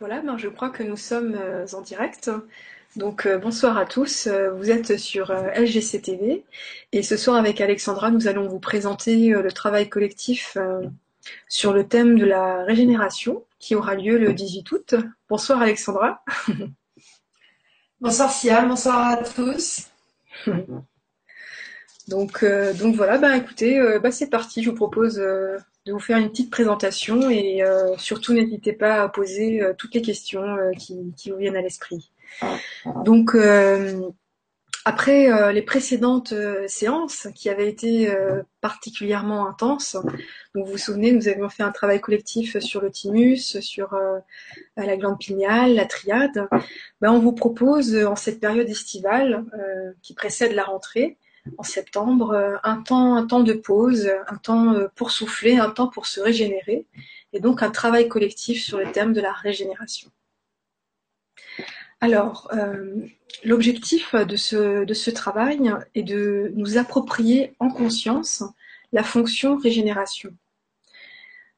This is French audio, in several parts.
Voilà, ben je crois que nous sommes euh, en direct. Donc euh, bonsoir à tous, Euh, vous êtes sur euh, LGC TV et ce soir avec Alexandra, nous allons vous présenter le travail collectif sur le thème de la régénération qui aura lieu le 18 août. Bonsoir Alexandra. Bonsoir Siam, bonsoir à tous. Donc, donc voilà, bah écoutez, bah c'est parti, je vous propose de vous faire une petite présentation et euh, surtout n'hésitez pas à poser euh, toutes les questions euh, qui, qui vous viennent à l'esprit. Donc euh, après les précédentes séances qui avaient été particulièrement intenses, donc vous vous souvenez, nous avions fait un travail collectif sur le thymus, sur la glande pinéale, la triade. Ben, on vous propose en cette période estivale qui précède la rentrée, en septembre, euh, un temps, un temps de pause, un temps euh, pour souffler, un temps pour se régénérer, et donc un travail collectif sur le thème de la régénération. Alors, euh, l'objectif de ce, de ce travail est de nous approprier en conscience la fonction régénération.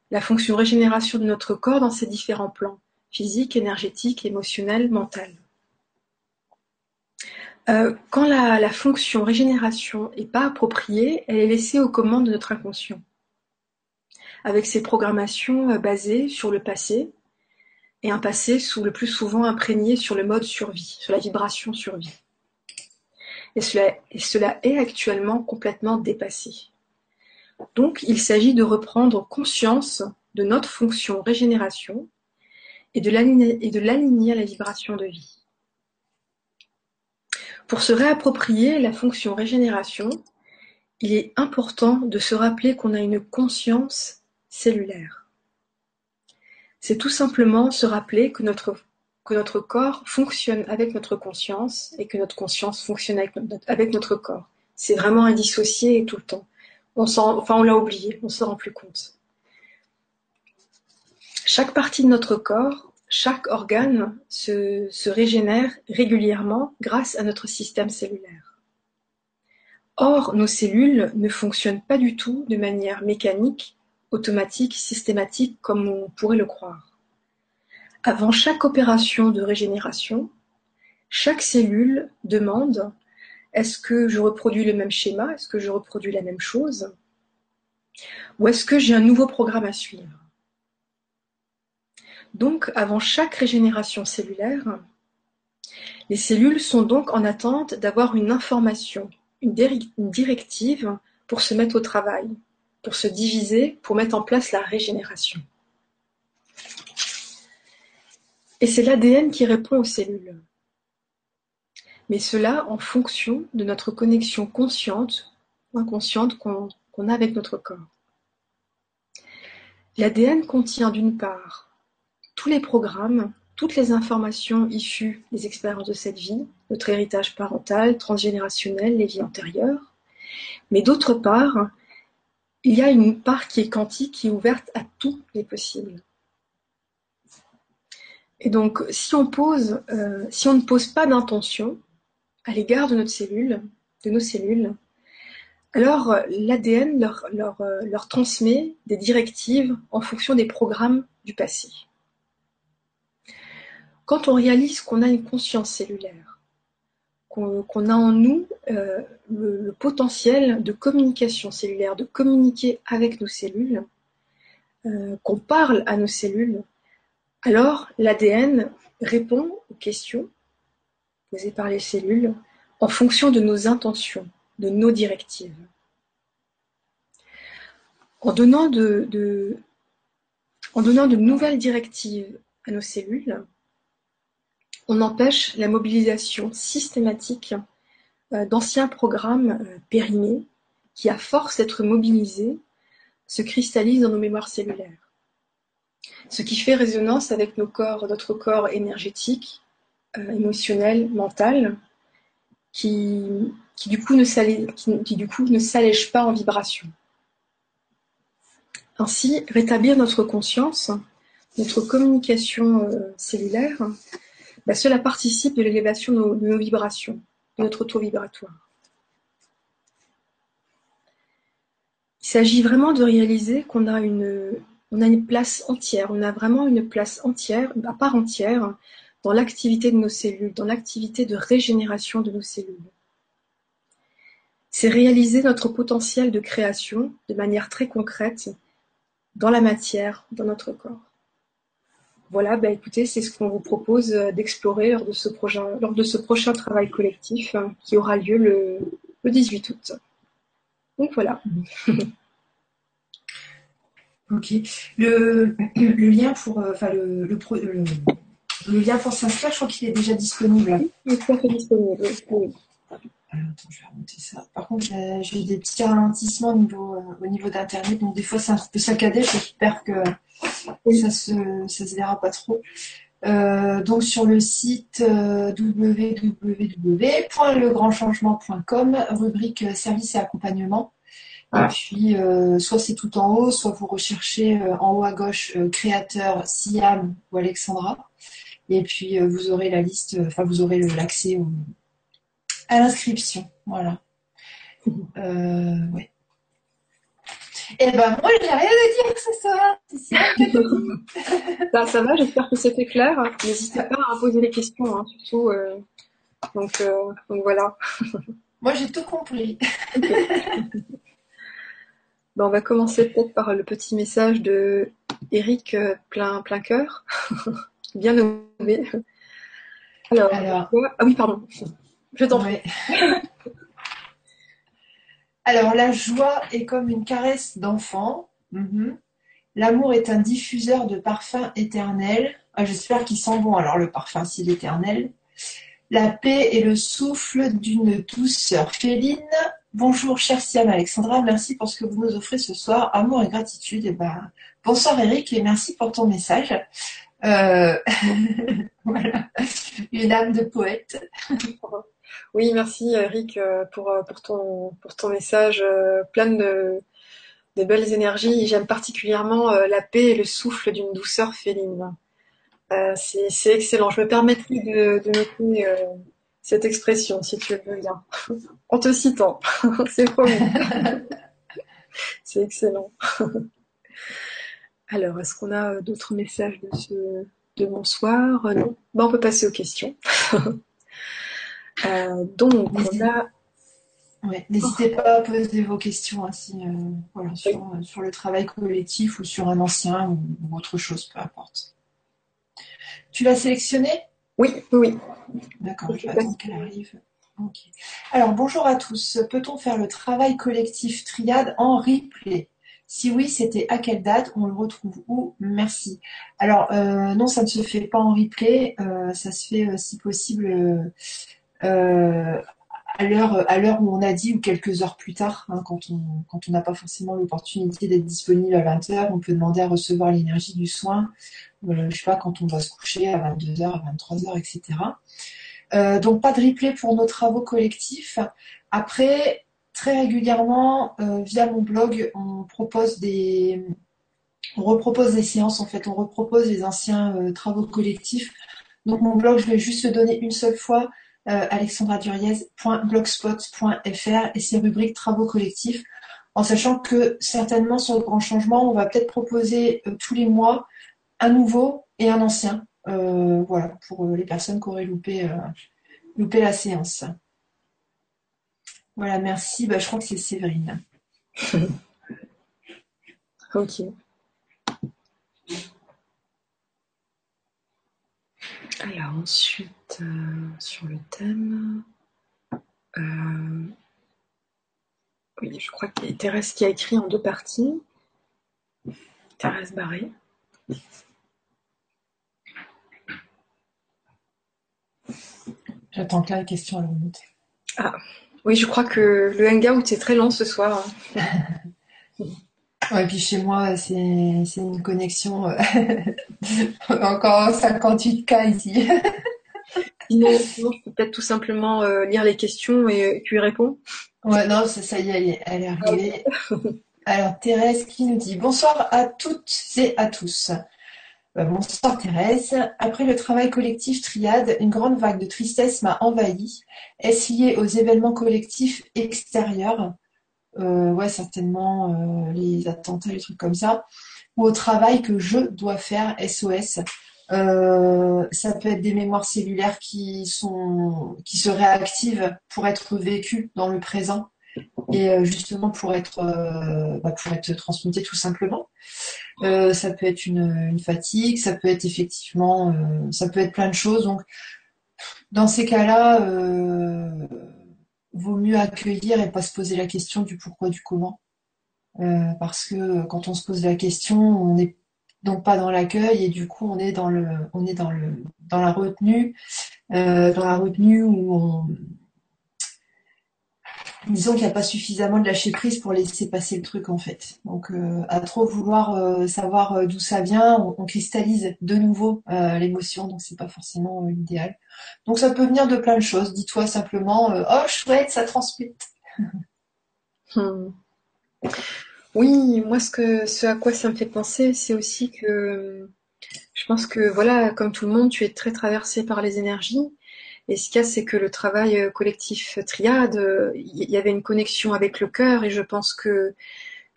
La fonction régénération de notre corps dans ses différents plans, physique, énergétique, émotionnel, mental. Euh, quand la, la fonction régénération n'est pas appropriée, elle est laissée aux commandes de notre inconscient, avec ses programmations euh, basées sur le passé, et un passé sous le plus souvent imprégné sur le mode survie, sur la vibration survie. Et cela, et cela est actuellement complètement dépassé. Donc il s'agit de reprendre conscience de notre fonction régénération et de l'aligner et de l'aligner à la vibration de vie. Pour se réapproprier la fonction régénération, il est important de se rappeler qu'on a une conscience cellulaire. C'est tout simplement se rappeler que notre, corps fonctionne avec notre conscience et que notre conscience fonctionne avec notre, corps. C'est vraiment indissocié tout le temps. On s'en, enfin, on l'a oublié, on ne se rend plus compte. Chaque partie de notre corps, chaque organe se, régénère régulièrement grâce à notre système cellulaire. Or, nos cellules ne fonctionnent pas du tout de manière mécanique, automatique, systématique comme on pourrait le croire. Avant chaque opération de régénération, chaque cellule demande est-ce que je reproduis le même schéma? Est-ce que je reproduis la même chose? Ou est-ce que j'ai un nouveau programme à suivre? Donc, avant chaque régénération cellulaire, les cellules sont donc en attente d'avoir une information, une, directive pour se mettre au travail, pour se diviser, pour mettre en place la régénération. Et c'est l'ADN qui répond aux cellules mais cela en fonction de notre connexion consciente ou inconsciente qu'on qu a avec notre corps. L'ADN contient d'une part tous les programmes, toutes les informations issues des expériences de cette vie, notre héritage parental, transgénérationnel, les vies antérieures, mais d'autre part, il y a une part qui est quantique, qui est ouverte à tous les possibles. Et donc, si on, euh, ne pose pas d'intention, à l'égard de nos cellules, alors l'ADN leur, leur, leur, transmet des directives en fonction des programmes du passé. Quand on réalise qu'on a une conscience cellulaire, qu'on qu a en nous euh, le, potentiel de communication cellulaire, de communiquer avec nos cellules, euh, qu'on parle à nos cellules, alors l'ADN répond aux questions posées par les cellules en fonction de nos intentions, de nos directives. En donnant de nouvelles directives à nos cellules, on empêche la mobilisation systématique euh, d'anciens programmes euh, périmés qui, à force d'être mobilisés, se cristallisent dans nos mémoires cellulaires. Ce qui fait résonance avec notre corps énergétique, euh, émotionnel, mental, qui, du coup ne s'allège pas en vibration. Ainsi, rétablir notre conscience, notre communication cellulaire, bah, cela participe de l'élévation de, nos vibrations, de notre taux vibratoire. Il s'agit vraiment de réaliser qu'on a une place entière, on a vraiment une place entière, à part entière, dans l'activité de nos cellules, dans l'activité de régénération de nos cellules. C'est réaliser notre potentiel de création de manière très concrète dans la matière, dans notre corps. Voilà, bah écoutez, c'est ce qu'on vous propose euh, d'explorer lors, de ce prochain, lors de ce prochain travail collectif hein, qui aura lieu le, le 18 août. Donc voilà. Ok. Le, le lien pour, euh, enfin le, le, le, lien pour s'inscrire, je crois qu'il est déjà disponible. Il est tout à fait disponible. Oui. Alors, attends, je vais remonter ça. Par contre, j'ai des petits ralentissements au niveau, euh, au niveau d'Internet, donc des fois c'est un peu saccadé. J'espère que ça se, ça se verra pas trop. Euh, donc sur le site euh, www.legrandchangement.com, rubrique service et accompagnement. Et puis, soit c'est tout en haut, soit vous recherchez en haut à gauche créateur Siam ou Alexandra. Et puis, vous aurez la liste, enfin, vous aurez l'accès à l'inscription. Voilà. ouais. Et eh ben moi, j'ai rien à dire ce soir. ça, ça va, j'espère que c'était clair. N'hésitez pas à poser les questions, hein, surtout. donc, donc voilà. moi, j'ai tout compris. Ben, on va commencer peut-être par le petit message de Eric euh, plein, plein cœur, bien nommé. Alors, ah oui, pardon. Je t'en prie. Alors, la joie est comme une caresse d'enfant. Mhm. L'amour est un diffuseur de parfums éternels. Ah, j'espère qu'il sent bon, alors le parfum, s'il éternel. La paix est le souffle d'une douceur féline. Bonjour, cher Siam Alexandra, merci pour ce que vous nous offrez ce soir. Amour et gratitude. Et eh ben, bonsoir Eric et merci pour ton message. Euh, voilà, une âme de poète. Oui, merci Eric euh, pour, euh, pour, ton, message plein de, belles énergies. J'aime particulièrement la paix et le souffle d'une douceur féline. C'est excellent. Je me permettrai de, de cette expression, si tu veux bien. En te citant. C'est promis. C'est excellent. Alors, est-ce qu'on a d'autres messages de ce bonsoir? Non? Ben, on peut passer aux questions. Euh, donc, on a. N'hésitez pas à poser vos questions ainsi, euh, voilà, euh, sur, le travail collectif ou sur un ancien ou autre chose, peu importe. Tu l'as sélectionné? Oui, oui. D'accord, je vais attendre qu'elle arrive. Alors, bonjour à tous. Peut-on faire le travail collectif triade en replay? Si oui, c'était à quelle date? On le retrouve où? Merci. Alors, euh, non, ça ne se fait pas en replay. Euh, ça se fait, euh, si possible, à l'heure à l'heure où on a dit ou quelques heures plus tard, hein, quand on quand on n'a pas forcément l'opportunité d'être disponible à 20 h on peut demander à recevoir l'énergie du soin. Euh, je sais pas quand on va se coucher à 22 h à 23 h etc. Euh, donc pas de replay pour nos travaux collectifs. Après, très régulièrement, euh, via mon blog, on propose des on repropose des séances en fait, on repropose les anciens euh, travaux collectifs. Donc mon blog, je vais juste le donner une seule fois euh, alexandraduriez.blogspot.fr et ses rubriques travaux collectifs, en sachant que certainement sur le grand changement, on va peut-être proposer euh, tous les mois un nouveau et un ancien, euh, voilà, pour les personnes qui auraient loupé, loupé la séance. Voilà, merci. Bah, je crois que c'est Séverine. ok. Alors ensuite, euh, sur le thème, euh, oui, je crois qu'il y a Thérèse qui a écrit en deux parties. Thérèse Barré. J'attends que la question à remonter. Ah, oui, je crois que le hangout est très lent ce soir. Ouais, et puis chez moi, c'est une connexion euh, encore 58K ici. Sinon, peut-être tout simplement euh, lire les questions et, tu y réponds. Ouais, non, ça, ça y est, elle est, arrivée. Alors, Thérèse qui nous dit Bonsoir à toutes et à tous. Euh, bonsoir Thérèse. Après le travail collectif triade, une grande vague de tristesse m'a envahi. Est-ce lié aux événements collectifs extérieurs? Euh, ouais, certainement euh, les attentats, les trucs comme ça. ou au travail que je dois faire, SOS. Euh, ça peut être des mémoires cellulaires qui sont qui se réactivent pour être vécues dans le présent et justement pour être bah, pour être transmutées tout simplement. ça peut être une, une, fatigue, ça peut être effectivement, ça peut être plein de choses. Donc dans ces cas-là, vaut mieux accueillir et pas se poser la question du pourquoi du comment. Euh, parce que quand on se pose la question, on n'est donc pas dans l'accueil et du coup on est dans le, on est dans le, dans la retenue, euh, dans la retenue où on, disons qu'il n'y a pas suffisamment de lâcher prise pour laisser passer le truc en fait. Donc euh, à trop vouloir savoir d'où ça vient, on, cristallise de nouveau l'émotion, donc c'est pas forcément l'idéal. Donc ça peut venir de plein de choses. Dis-toi simplement, oh chouette, ça transmute. Hmm. Oui, moi ce que ce à quoi ça me fait penser, c'est aussi que je pense que voilà, comme tout le monde, tu es très traversé par les énergies. Et ce qu'il y a, c'est que le travail euh, collectif triade, il y avait une connexion avec le cœur, et je pense que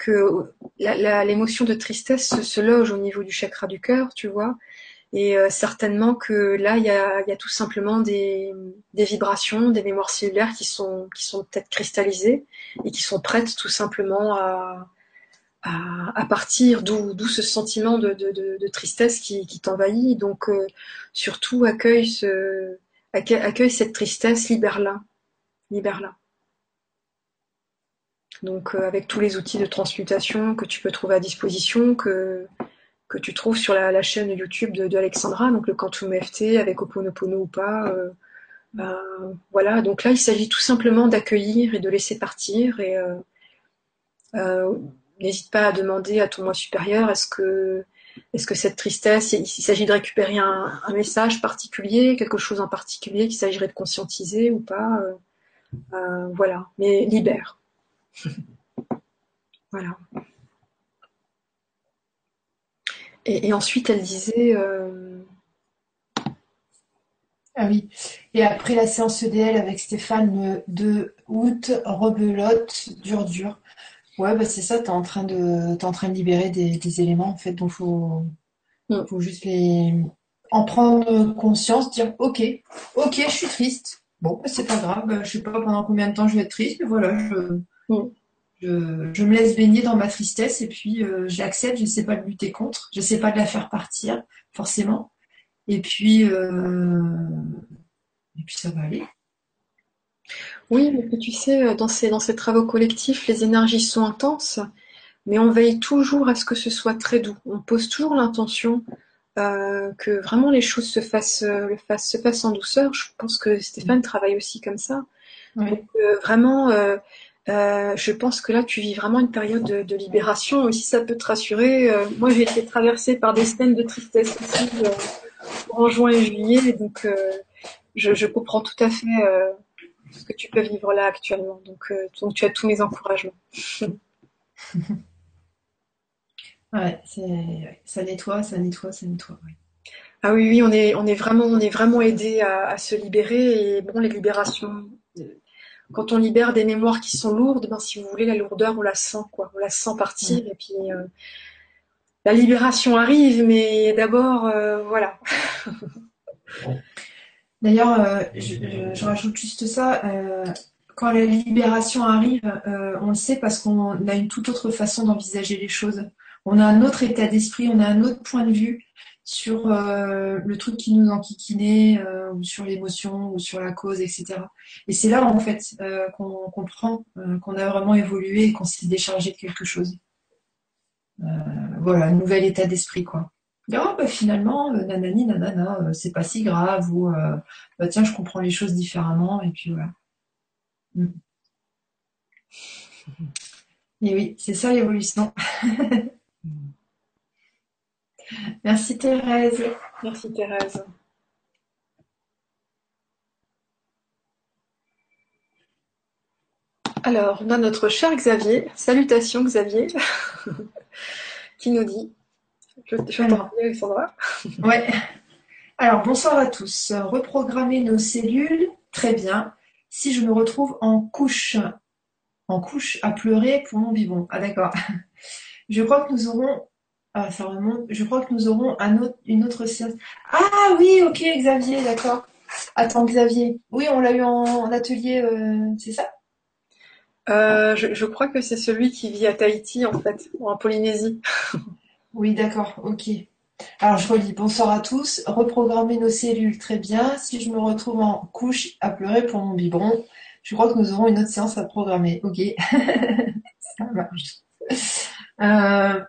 que l'émotion de tristesse se, loge au niveau du chakra du cœur, tu vois. Et euh, certainement que là, il y a, y a, tout simplement des, des, vibrations, des mémoires cellulaires qui sont, qui sont peut-être cristallisées et qui sont prêtes tout simplement à, à, partir d'où ce sentiment de, de, tristesse qui, qui t'envahit. Donc euh, surtout accueille, ce, accueille, cette tristesse, libère-la, libère-la. Donc euh, avec tous les outils de transmutation que tu peux trouver à disposition, que, que tu trouves sur la, chaîne YouTube de, Alexandra, donc le Quantum FT avec Oponopono ou pas. Euh, ben, voilà, donc là il s'agit tout simplement d'accueillir et de laisser partir et n'hésite pas à demander à ton moi supérieur est-ce que est-ce que cette tristesse, il s'agit de récupérer un, message particulier, quelque chose en particulier qu'il s'agirait de conscientiser ou pas, euh, euh, voilà. Mais libère. voilà. Et, ensuite, elle disait. Euh, ah oui. Et après la séance EDL avec Stéphane de août, rebelote, dur dur. Ouais, bah c'est ça, tu es en train de, en train de libérer des, éléments, en fait, donc faut, mm. faut juste les, en prendre conscience, dire, ok, ok, je suis triste. Bon, bah, c'est pas grave, bah, je sais pas pendant combien de temps je vais être triste, mais voilà, je, mm. je, me laisse baigner dans ma tristesse et puis euh, j'accepte, je sais pas de lutter contre, je sais pas de la faire partir, forcément. Et puis, euh, et puis ça va aller. Oui, mais tu sais, euh, dans ces, dans ces travaux collectifs, les énergies sont intenses, mais on veille toujours à ce que ce soit très doux. On pose toujours l'intention euh, que vraiment les choses se fassent, euh, se passent en douceur. Je pense que Stéphane travaille aussi comme ça. Donc, vraiment, je pense que là, tu vis vraiment une période de, libération. Et si ça peut te rassurer, moi, j'ai été traversée par des scènes de tristesse aussi en juin et juillet, donc je, je, comprends tout à fait ce que tu peux vivre là actuellement. Donc, euh, donc tu as tous mes encouragements. ouais, ça nettoie, ça nettoie, ça nettoie. Ah oui, oui, on est, on est vraiment, on est vraiment aidé à, se libérer. Et bon, les libérations, euh, quand on libère des mémoires qui sont lourdes, ben, si vous voulez, la lourdeur, on la sent, quoi. On la sent partir. Et puis, euh, la libération arrive, mais d'abord, voilà. D'ailleurs, euh, je, rajoute juste ça. Euh, quand la libération arrive, euh, on le sait parce qu'on a une toute autre façon d'envisager les choses. On a un autre état d'esprit, on a un autre point de vue sur le truc qui nous enquiquinait, ou sur l'émotion, ou sur la cause, etc. Et c'est là, en fait, qu'on comprend qu'on a vraiment évolué et qu'on s'est déchargé de quelque chose. voilà, un nouvel état d'esprit, quoi. Ah, bah, finalement, euh, nanani, nanana, euh, c'est pas si grave, ou euh, bah, tiens, je comprends les choses différemment, et puis voilà. Mm. Et oui, c'est ça l'évolution. Merci Thérèse. Merci Thérèse. Alors, on a notre cher Xavier, salutations Xavier, qui nous dit je, je Alors. Alexandra. ouais. Alors, bonsoir à tous. Reprogrammer nos cellules, très bien. Si je me retrouve en couche, en couche à pleurer pour mon vivant. Ah d'accord. Je crois que nous aurons Ah, ça remonte. Je crois que nous aurons une autre séance. Ah oui, ok, Xavier, d'accord. Attends, Xavier. Oui, on l'a eu en, atelier, euh, c'est ça? Euh, je, crois que c'est celui qui vit à Tahiti, en fait, ou en Polynésie. oui, d'accord, ok. Alors, je relis. Bonsoir à tous. Reprogrammer nos cellules, très bien. Si je me retrouve en couche à pleurer pour mon biberon, je crois que nous aurons une autre séance à programmer. Ok. ça marche. Euh,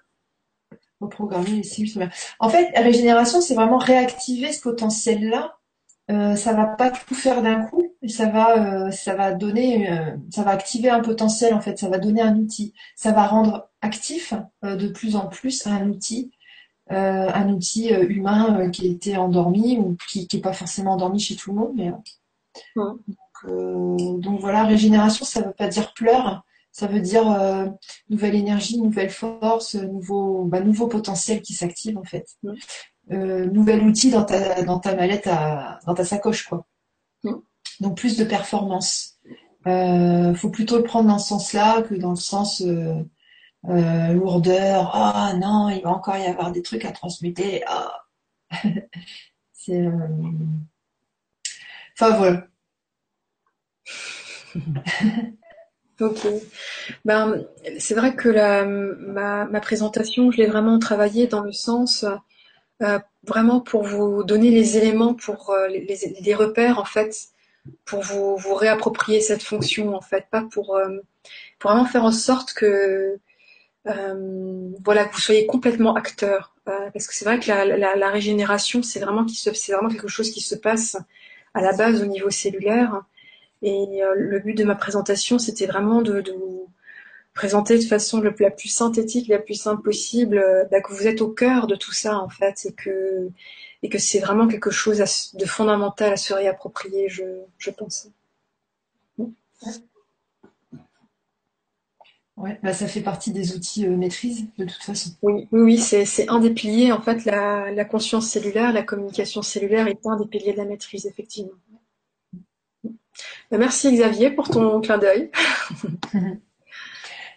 reprogrammer les cellules. En fait, régénération, c'est vraiment réactiver ce potentiel-là euh, ça va pas tout faire d'un coup, ça va, euh, ça va donner, euh, ça va activer un potentiel en fait, ça va donner un outil, ça va rendre actif de plus en plus un outil, un outil humain qui était endormi ou qui n'est pas forcément endormi chez tout le monde, mais donc, voilà, régénération, ça veut pas dire pleurs, ça veut dire nouvelle énergie, nouvelle force, nouveau, bah, nouveau potentiel qui s'active en fait. Euh, nouvel outil dans ta, dans ta mallette, dans ta sacoche, quoi. Mm. Donc plus de performance. Euh, faut plutôt le prendre dans ce sens-là que dans le sens euh, euh lourdeur. Ah non, il va encore y avoir des trucs à transmuter. Ah. c'est. Enfin voilà. Ok. Ben, c'est vrai que la, ma, ma présentation, je l'ai vraiment travaillée dans le sens vraiment pour vous donner les éléments, pour euh, les, repères en fait, pour vous, vous réapproprier cette fonction en fait, pas pour, euh, pour vraiment faire en sorte que voilà que vous soyez complètement acteur, parce que c'est vrai que la, régénération c'est vraiment vraiment quelque chose qui se passe à la base au niveau cellulaire. Et le but de ma présentation, c'était vraiment de, de, présenter de façon la plus synthétique, la plus simple possible, euh, bah, que vous êtes au cœur de tout ça en fait, et que et que c'est vraiment quelque chose de fondamental à se réapproprier, je, je pense. Ouais, bah ça fait partie des outils euh, maîtrise de toute façon. Oui, oui, oui c'est un des piliers. En fait, la, la, conscience cellulaire, la communication cellulaire est un des piliers de la maîtrise, effectivement. Bah, merci Xavier pour ton clin d'œil.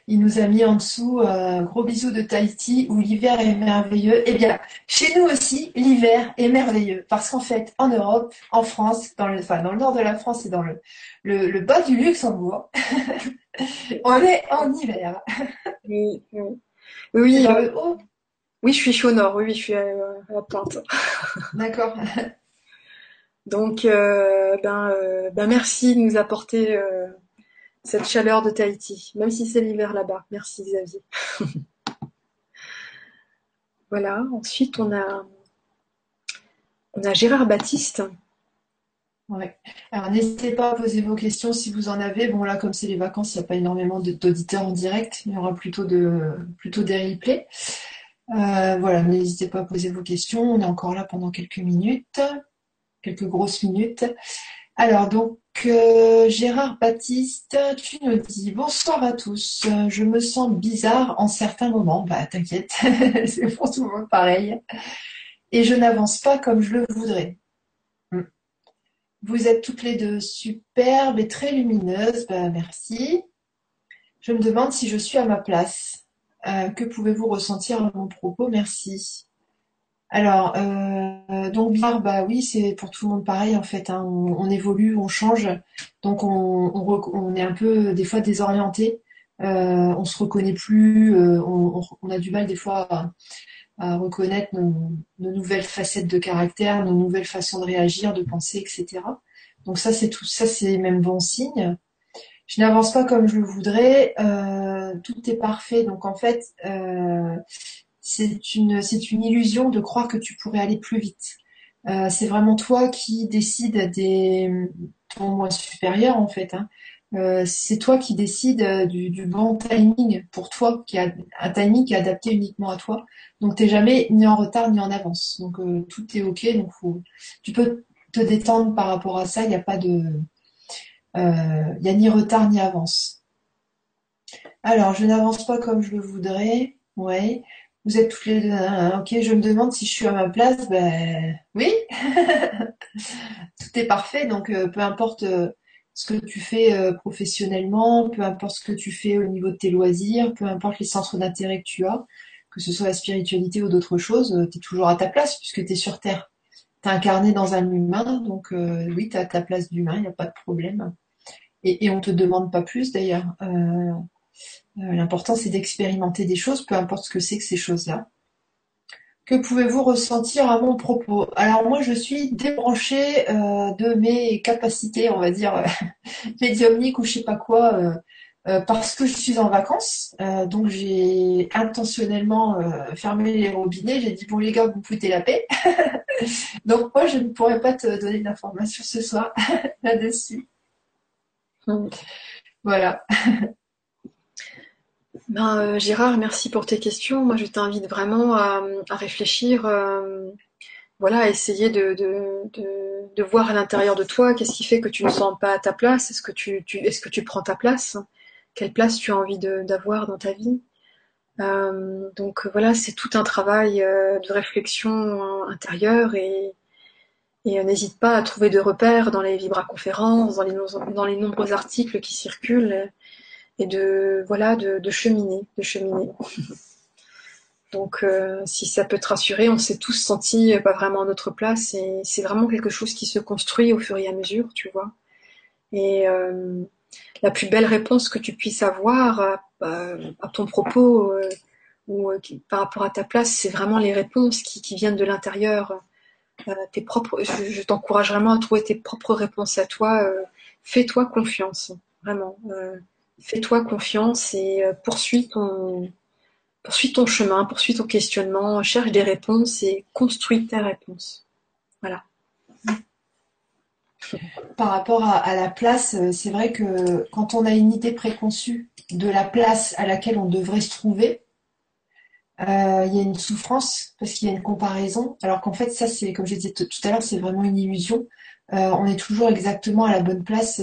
Il nous a mis en dessous euh, gros bisous de Tahiti où l'hiver est merveilleux. Eh bien, chez nous aussi, l'hiver est merveilleux parce qu'en fait, en Europe, en France, dans le, enfin, dans le nord de la France et dans le, le, bas du Luxembourg, on est en hiver. oui, oui. Oui, euh, oui, je suis au nord, oui, je suis à, la pointe. D'accord. Donc, euh, ben, ben, merci de nous apporter cette chaleur de Tahiti, même si c'est l'hiver là-bas. Merci Xavier. voilà, ensuite on a, on a Gérard Baptiste. Ouais. Alors n'hésitez pas à poser vos questions si vous en avez. Bon là, comme c'est les vacances, il n'y a pas énormément d'auditeurs en direct. Il y aura plutôt, de, plutôt des replays. Euh, voilà, n'hésitez pas à poser vos questions. On est encore là pendant quelques minutes, quelques grosses minutes. Alors donc euh, Gérard Baptiste, tu nous dis bonsoir à tous. Je me sens bizarre en certains moments. Bah t'inquiète, c'est pour tout le monde pareil. Et je n'avance pas comme je le voudrais. Hmm. Vous êtes toutes les deux superbes et très lumineuses. Bah merci. Je me demande si je suis à ma place. Euh, que pouvez-vous ressentir à mon propos? Merci. Alors, euh, donc bien, bah oui, c'est pour tout le monde pareil en fait. Hein. On, évolue, on change, donc on, est un peu des fois désorienté. Euh, on se reconnaît plus, euh, on, a du mal des fois à, reconnaître nos, nouvelles facettes de caractère, nos nouvelles façons de réagir, de penser, etc. Donc ça, c'est tout ça, c'est même bon signe. Je n'avance pas comme je le voudrais. Euh, tout est parfait. Donc en fait, c'est une, c'est une illusion de croire que tu pourrais aller plus vite. Euh, c'est vraiment toi qui décides des ton moi supérieur en fait. Hein. Euh, c'est toi qui décides du, bon timing pour toi, qui a un timing qui est adapté uniquement à toi. Donc t'es jamais ni en retard ni en avance. Donc euh, tout est ok. Donc faut, tu peux te détendre par rapport à ça. Il n'y a pas de, il y a ni retard ni avance. Alors je n'avance pas comme je le voudrais. Ouais. Vous êtes toutes les deux. Hein, ok, je me demande si je suis à ma place. Ben oui, tout est parfait. Donc euh, peu importe euh, ce que tu fais euh, professionnellement, peu importe ce que tu fais au niveau de tes loisirs, peu importe les centres d'intérêt que tu as, que ce soit la spiritualité ou d'autres choses, tu es toujours à ta place puisque tu es sur Terre. Tu incarné dans un humain, donc oui, tu as ta place d'humain, il n'y a pas de problème. Et, et on te demande pas plus d'ailleurs. L'important c'est d'expérimenter des choses, peu importe ce que c'est que ces choses-là. Que pouvez-vous ressentir à mon propos? Alors moi, je suis débranchée euh, de mes capacités, on va dire, euh, médiumniques ou je sais pas quoi, euh, parce que je suis en vacances. donc j'ai intentionnellement fermé les robinets. J'ai dit, bon les gars, vous foutez la paix. donc moi, je ne pourrais pas te donner d'informations ce soir là-dessus. Hmm. Voilà. Ben, euh, Gérard, merci pour tes questions. Moi, je t'invite vraiment à, réfléchir, euh, voilà, à essayer de, voir à l'intérieur de toi qu'est-ce qui fait que tu ne sens pas ta place. Est-ce que tu, est-ce que tu prends ta place? Quelle place tu as envie d'avoir dans ta vie? Euh, Donc voilà, c'est tout un travail de réflexion intérieure et, et n'hésite pas à trouver de repères dans les vibra-conférences, dans les, dans les nombreux articles qui circulent et de voilà de, cheminer, de cheminer. Donc euh, si ça peut te rassurer, on s'est tous sentis pas vraiment à notre place et c'est vraiment quelque chose qui se construit au fur et à mesure, tu vois. Et euh, la plus belle réponse que tu puisses avoir à, ton propos euh, ou par rapport à ta place, c'est vraiment les réponses qui, qui viennent de l'intérieur. tes propres, je, je t'encourage vraiment à trouver tes propres réponses à toi. Fais-toi confiance, vraiment fais-toi confiance et euh, poursuis ton, chemin, poursuis ton questionnement, cherche des réponses et construis tes réponses. Voilà. Par rapport à, la place, euh, c'est vrai que quand on a une idée préconçue de la place à laquelle on devrait se trouver, euh, il y a une souffrance parce qu'il y a une comparaison, alors qu'en fait, ça, c'est comme je disais tout à l'heure, c'est vraiment une illusion. On est toujours exactement à la bonne place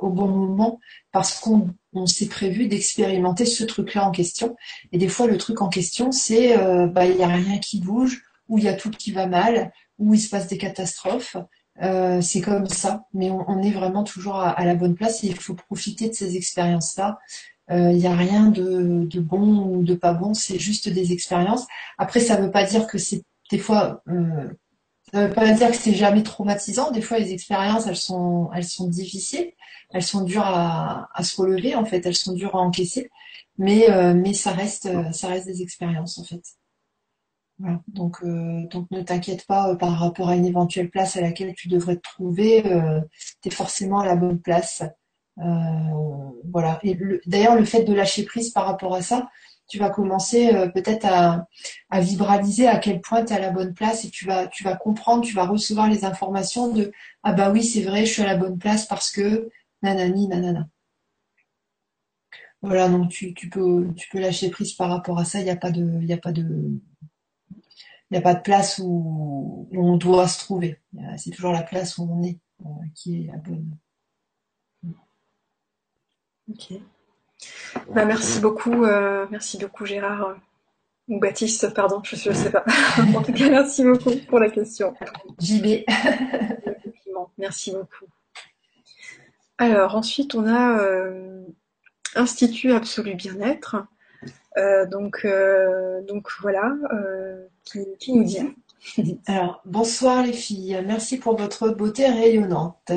au bon moment parce qu'on on s'est prévu d'expérimenter ce truc-là en question. Et des fois, le truc en question, c'est euh, bah il n'y a rien qui bouge, ou il y a tout qui va mal, ou il se passe des catastrophes. Euh, c'est comme ça, mais on, est vraiment toujours à, la bonne place et il faut profiter de ces expériences-là. Euh, il n'y a rien de, de, bon ou de pas bon, c'est juste des expériences. Après, ça ne veut pas dire que c'est des fois ça ne veut pas dire que c'est jamais traumatisant. Des fois, les expériences, elles sont, elles sont difficiles, elles sont dures à, se relever en fait, elles sont dures à encaisser, mais euh, mais ça reste, ça reste des expériences en fait. Voilà. Donc euh, donc ne t'inquiète pas euh, par rapport à une éventuelle place à laquelle tu devrais te trouver. tu es forcément à la bonne place. voilà. D'ailleurs, le fait de lâcher prise par rapport à ça, tu vas commencer euh, peut-être à, vibraliser à quel point tu es à la bonne place et tu vas, tu vas comprendre, tu vas recevoir les informations de ah bah oui, c'est vrai, je suis à la bonne place parce que nanani, nanana. Voilà, donc tu, peux, tu peux lâcher prise par rapport à ça, il n'y a pas de. Il a pas de il n'y a pas de place où, on doit se trouver. C'est toujours la place où on est euh, qui est la bonne. Ok. Bah, merci beaucoup, euh, merci beaucoup Gérard euh, ou Baptiste, pardon, je ne sais pas. en tout cas, merci beaucoup pour la question. JB. merci beaucoup. Alors ensuite, on a euh, Institut Absolu Bien-être. donc, donc voilà, qui, qui, nous dit. Alors, bonsoir les filles, merci pour votre beauté rayonnante.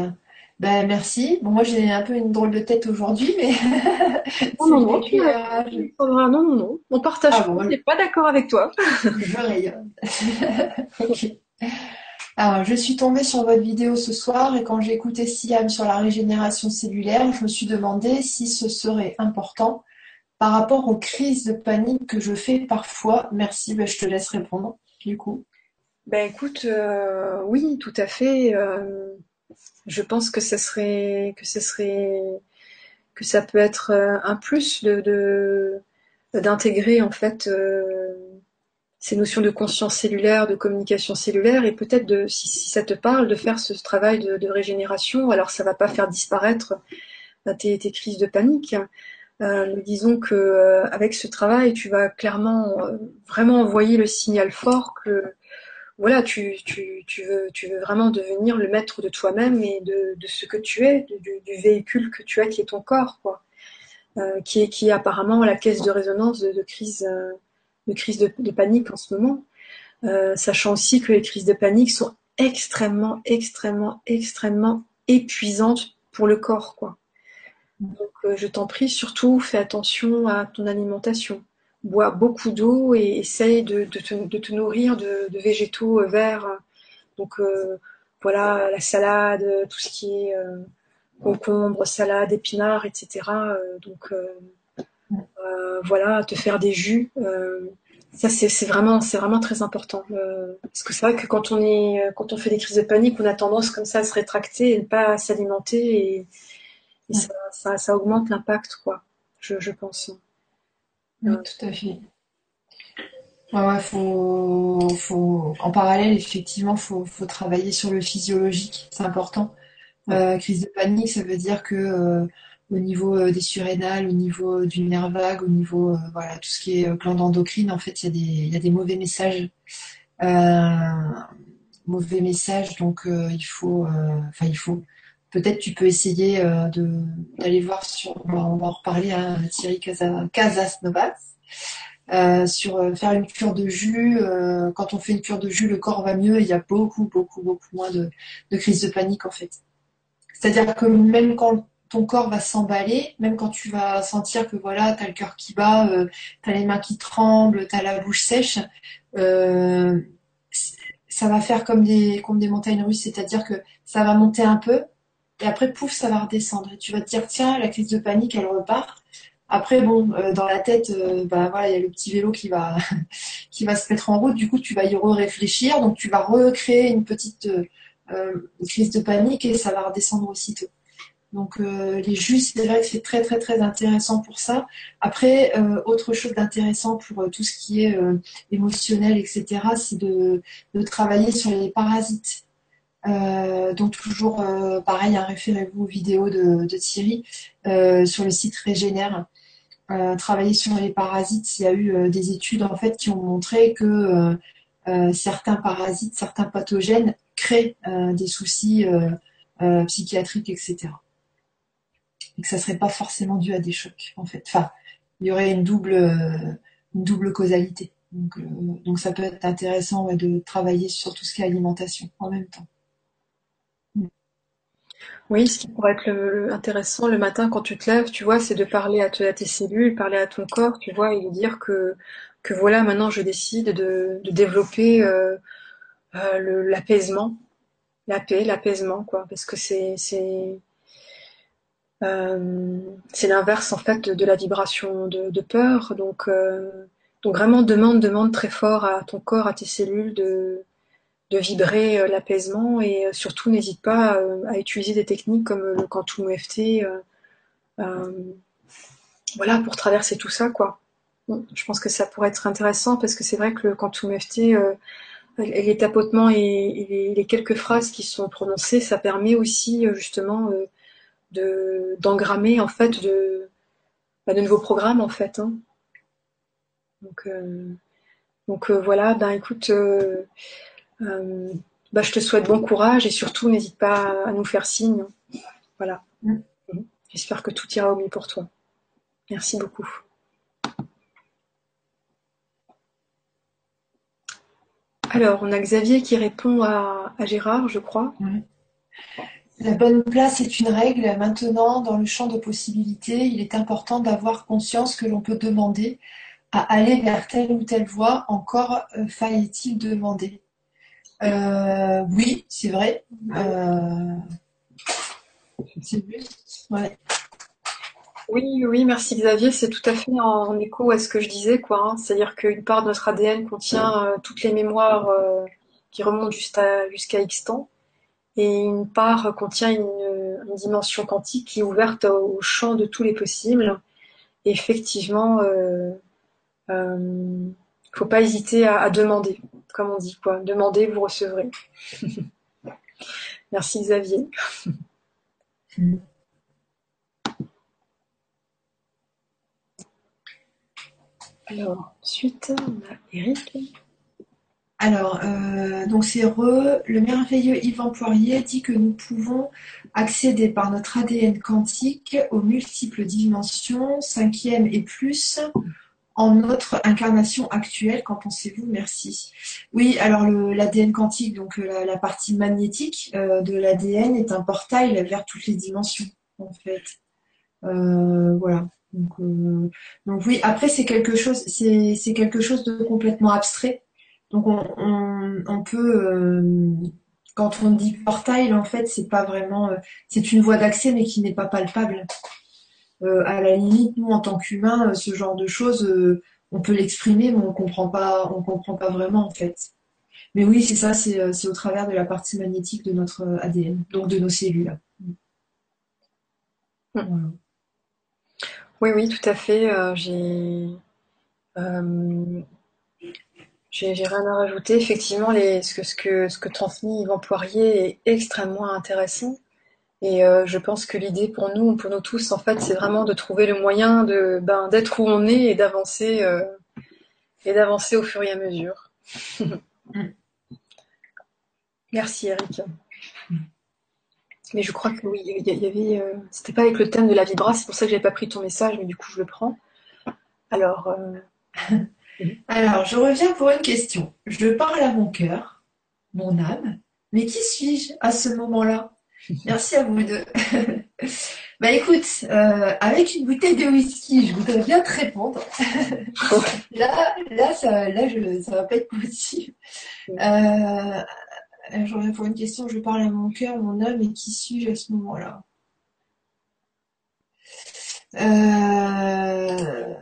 Ben merci. Bon, moi j'ai un peu une drôle de tête aujourd'hui, mais. non, non, non, non, non, non, On partage. Ah, on n'est pas d'accord avec toi. je rayonne. ok. Alors, je suis tombée sur votre vidéo ce soir et quand j'ai écouté Siam sur la régénération cellulaire, je me suis demandé si ce serait important par rapport aux crises de panique que je fais parfois. Merci, ben, je te laisse répondre du coup. Ben écoute, euh, oui, tout à fait. Euh, je pense que ce serait que ce serait que ça peut être euh, un plus de d'intégrer en fait euh, ces notions de conscience cellulaire, de communication cellulaire, et peut-être de si, ça te parle de faire ce travail de, régénération. Alors ça va pas faire disparaître euh, tes, tes crises de panique. Euh, disons que avec ce travail, tu vas clairement vraiment envoyer le signal fort que voilà, tu, veux, vraiment devenir le maître de toi-même et de, ce que tu es, du, véhicule que tu as qui est ton corps. Euh, qui, est, apparemment la caisse de résonance de, crise, euh, de panique en ce moment, sachant aussi que les crises de panique sont extrêmement, extrêmement, extrêmement épuisantes pour le corps, quoi. Donc, je t'en prie, surtout, fais attention à ton alimentation. Bois beaucoup d'eau et essaye de, te, nourrir de, végétaux verts. Donc, voilà, la salade, tout ce qui est concombre, salade, épinards, etc. Euh, donc euh, euh, voilà, te faire des jus. ça c'est vraiment c'est vraiment très important parce que c'est vrai que quand on est quand on fait des crises de panique, on a tendance comme ça à se rétracter et ne pas s'alimenter et, ça, augmente l'impact quoi. Je, pense. Oui, tout à fait. Ouais, faut, faut, en parallèle, effectivement, faut, faut travailler sur le physiologique, c'est important. Euh, crise de panique, ça veut dire que euh, au niveau euh, des surrénales, au niveau du nerf vague, au niveau voilà tout ce qui est glande endocrine, en fait, il y a des il y a des mauvais messages. mauvais messages, donc il faut, enfin il faut. Peut-être tu peux essayer de d'aller voir sur, on va, en reparler à hein, Thierry Casasnovas. Euh, sur faire une cure de jus. quand on fait une cure de jus, le corps va mieux. Il y a beaucoup, beaucoup, beaucoup moins de, crises de panique en fait. C'est-à-dire que même quand ton corps va s'emballer, même quand tu vas sentir que voilà, tu as le cœur qui bat, euh, tu as les mains qui tremblent, tu as la bouche sèche, euh, ça va faire comme des, comme des montagnes russes, c'est-à-dire que ça va monter un peu, et après, pouf, ça va redescendre. Et tu vas te dire, tiens, la crise de panique, elle repart. Après, bon, euh, dans la tête, bah voilà, il y a le petit vélo qui va, qui va se mettre en route. Du coup, tu vas y réfléchir, donc tu vas recréer une petite euh, crise de panique et ça va redescendre aussitôt. Donc euh, les jus, c'est vrai que c'est très très très intéressant pour ça. Après, euh, autre chose d'intéressant pour tout ce qui est émotionnel, etc., c'est de, travailler sur les parasites. Donc toujours pareil, hein, référez-vous aux vidéos de, Thierry sur le site Régénère. travailler sur les parasites, il y a eu des études en fait qui ont montré que certains parasites, certains pathogènes crée euh, des soucis euh, euh, psychiatriques, etc. Et que ça serait pas forcément dû à des chocs, en fait. Enfin, il y aurait une double, causalité. Donc, ça peut être intéressant de travailler sur tout ce qui est alimentation en même temps. Oui, ce qui pourrait être intéressant le matin quand tu te lèves, tu vois, c'est de parler à, tes cellules, parler à ton corps, tu vois, et de dire que, que voilà, maintenant je décide de, développer euh, l'apaisement, la paix, l'apaisement, quoi, parce que c'est c'est euh, l'inverse en fait de, la vibration de, peur. Donc euh, donc vraiment demande demande très fort à ton corps, à tes cellules de de vibrer l'apaisement et surtout n'hésite pas à, utiliser des techniques comme le quantum EFT, voilà pour traverser tout ça quoi. je pense que ça pourrait être intéressant parce que c'est vrai que le quantum EFT les tapotements et, les, quelques phrases qui sont prononcées, ça permet aussi euh, justement euh, de d'engrammer en fait de, bah, de nouveaux programmes en fait. Hein. Euh, donc voilà, ben écoute, bah, je te souhaite bon courage et surtout n'hésite pas à nous faire signe. Voilà. Mm. J'espère que tout ira au mieux pour toi. Merci beaucoup. Alors, on a Xavier qui répond à, Gérard, je crois. La bonne place est une règle. Maintenant, dans le champ de possibilités, il est important d'avoir conscience que l'on peut demander à aller vers telle ou telle voie. Encore euh, faille-t-il demander? Euh, Oui, c'est vrai. Euh, c'est. Ouais. Oui, oui, merci Xavier. C'est tout à fait en, écho à ce que je disais, quoi. Hein. C'est-à-dire qu'une part de notre ADN contient euh, toutes les mémoires qui remontent jusqu'à X temps, et une part contient une, dimension quantique qui est ouverte au, champ de tous les possibles. Et effectivement, euh, euh, faut pas hésiter à, demander, comme on dit, quoi. Demandez, vous recevrez. merci Xavier. Alors, ensuite, on a Eric. Alors, euh, donc c'est Re, le merveilleux Yvan Poirier dit que nous pouvons accéder par notre ADN quantique aux multiples dimensions, cinquième et plus, en notre incarnation actuelle. Qu'en pensez-vous? Merci. Oui, alors l'ADN quantique, donc euh, la, partie magnétique euh, de l'ADN est un portail vers toutes les dimensions, en fait. Euh, voilà. Donc, donc, oui, après c'est quelque chose, c'est quelque chose de complètement abstrait. Donc on, on, peut, quand on dit portail, en fait, c'est pas vraiment, c'est une voie d'accès mais qui n'est pas palpable. Euh, à la limite, nous, en tant qu'humains, euh, ce genre de choses, euh, on peut l'exprimer, mais on comprend pas, on comprend pas vraiment en fait. Mais oui, c'est ça, c'est au travers de la partie magnétique de notre ADN, donc de nos cellules. Hmm. Oui, oui, tout à fait. j'ai rien à rajouter. Effectivement, les, ce, que, ce, que, ce que transmet Yvan Poirier est extrêmement intéressant. Et euh, je pense que l'idée pour nous, pour nous tous, en fait, c'est vraiment de trouver le moyen de ben, d'être où on est et d'avancer euh, et d'avancer au fur et à mesure. Merci Eric. Mais je crois que oui, il y, avait. Euh, c'était pas avec le thème de la vibra, c'est pour ça que j'avais pas pris ton message, mais du coup je le prends. Alors. Alors, je reviens pour une question. Je parle à mon cœur, mon âme, mais qui suis-je à ce moment-là? Merci à vous deux. bah écoute, euh, avec une bouteille de whisky, je voudrais bien te répondre. là, là, ça, là, je, ça va pas être possible. Euh, je reviens pour une question. Je parle à mon cœur, mon âme, et qui suis-je à ce moment-là? Euh...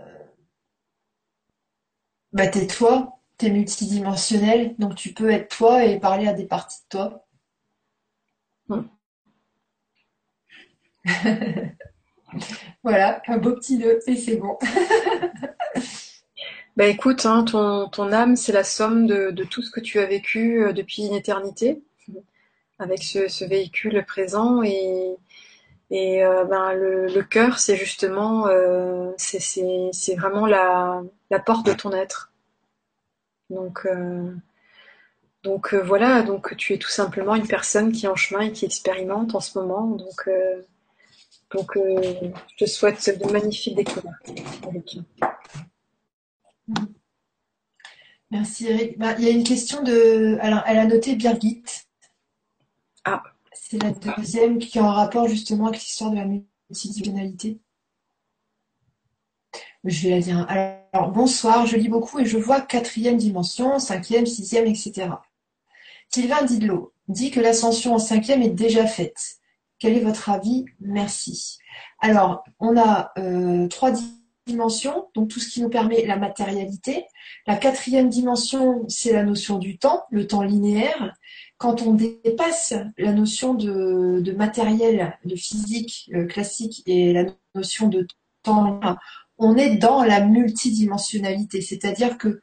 Bah t'es toi, t'es multidimensionnel, donc tu peux être toi et parler à des parties de toi. voilà, un beau petit nœud et c'est bon. bah écoute, hein, ton, ton, âme, c'est la somme de, tout ce que tu as vécu euh, depuis une éternité, avec ce, véhicule présent et, et euh, ben, le, cœur, c'est justement, euh, c'est vraiment la, la, porte de ton être. Donc, donc voilà, donc tu es tout simplement une personne qui est en chemin et qui expérimente en ce moment. Donc donc, euh, je te souhaite de magnifiques découvertes Merci Eric. Bah, il y a une question de. Alors, elle a noté Birgit. Ah. C'est la deuxième qui est en rapport justement avec l'histoire de la multidimensionnalité. Je vais la dire. Alors, bonsoir, je lis beaucoup et je vois quatrième dimension, cinquième, sixième, etc. Sylvain Didlot dit que l'ascension en cinquième est déjà faite. Quel est votre avis? Merci. Alors, on a euh, trois dimensions, donc tout ce qui nous permet la matérialité. La quatrième dimension, c'est la notion du temps, le temps linéaire. Quand on dépasse la notion de, matériel, de physique classique et la notion de temps, on est dans la multidimensionnalité, c'est-à-dire que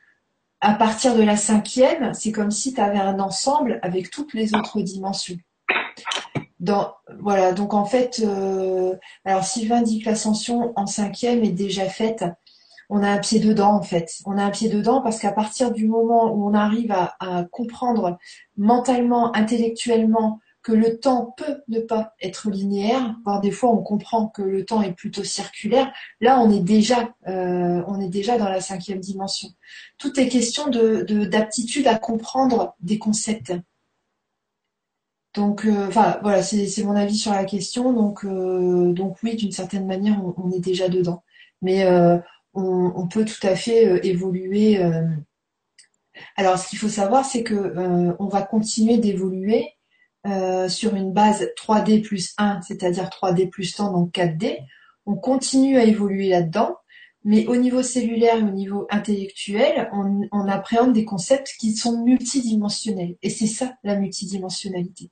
à partir de la cinquième, c'est comme si tu avais un ensemble avec toutes les autres dimensions voilà, donc en fait, euh, alors Sylvain dit que l'ascension en cinquième est déjà faite. On a un pied dedans en fait. On a un pied dedans parce qu'à partir du moment où on arrive à, comprendre mentalement, intellectuellement que le temps peut ne pas être linéaire, voire des fois on comprend que le temps est plutôt circulaire. Là, on est déjà, euh, on est déjà dans la cinquième dimension. Tout est question de d'aptitude à comprendre des concepts. Donc, euh, voilà, c'est mon avis sur la question. Donc, euh, donc oui, d'une certaine manière, on, est déjà dedans. Mais euh, on, peut tout à fait évoluer. Alors, ce qu'il faut savoir, c'est que on va continuer d'évoluer sur une base 3D plus 1, c'est-à-dire 3D plus temps, donc 4D. On continue à évoluer là-dedans. Mais au niveau cellulaire et au niveau intellectuel, on appréhende des concepts qui sont multidimensionnels. Et c'est ça, la multidimensionnalité.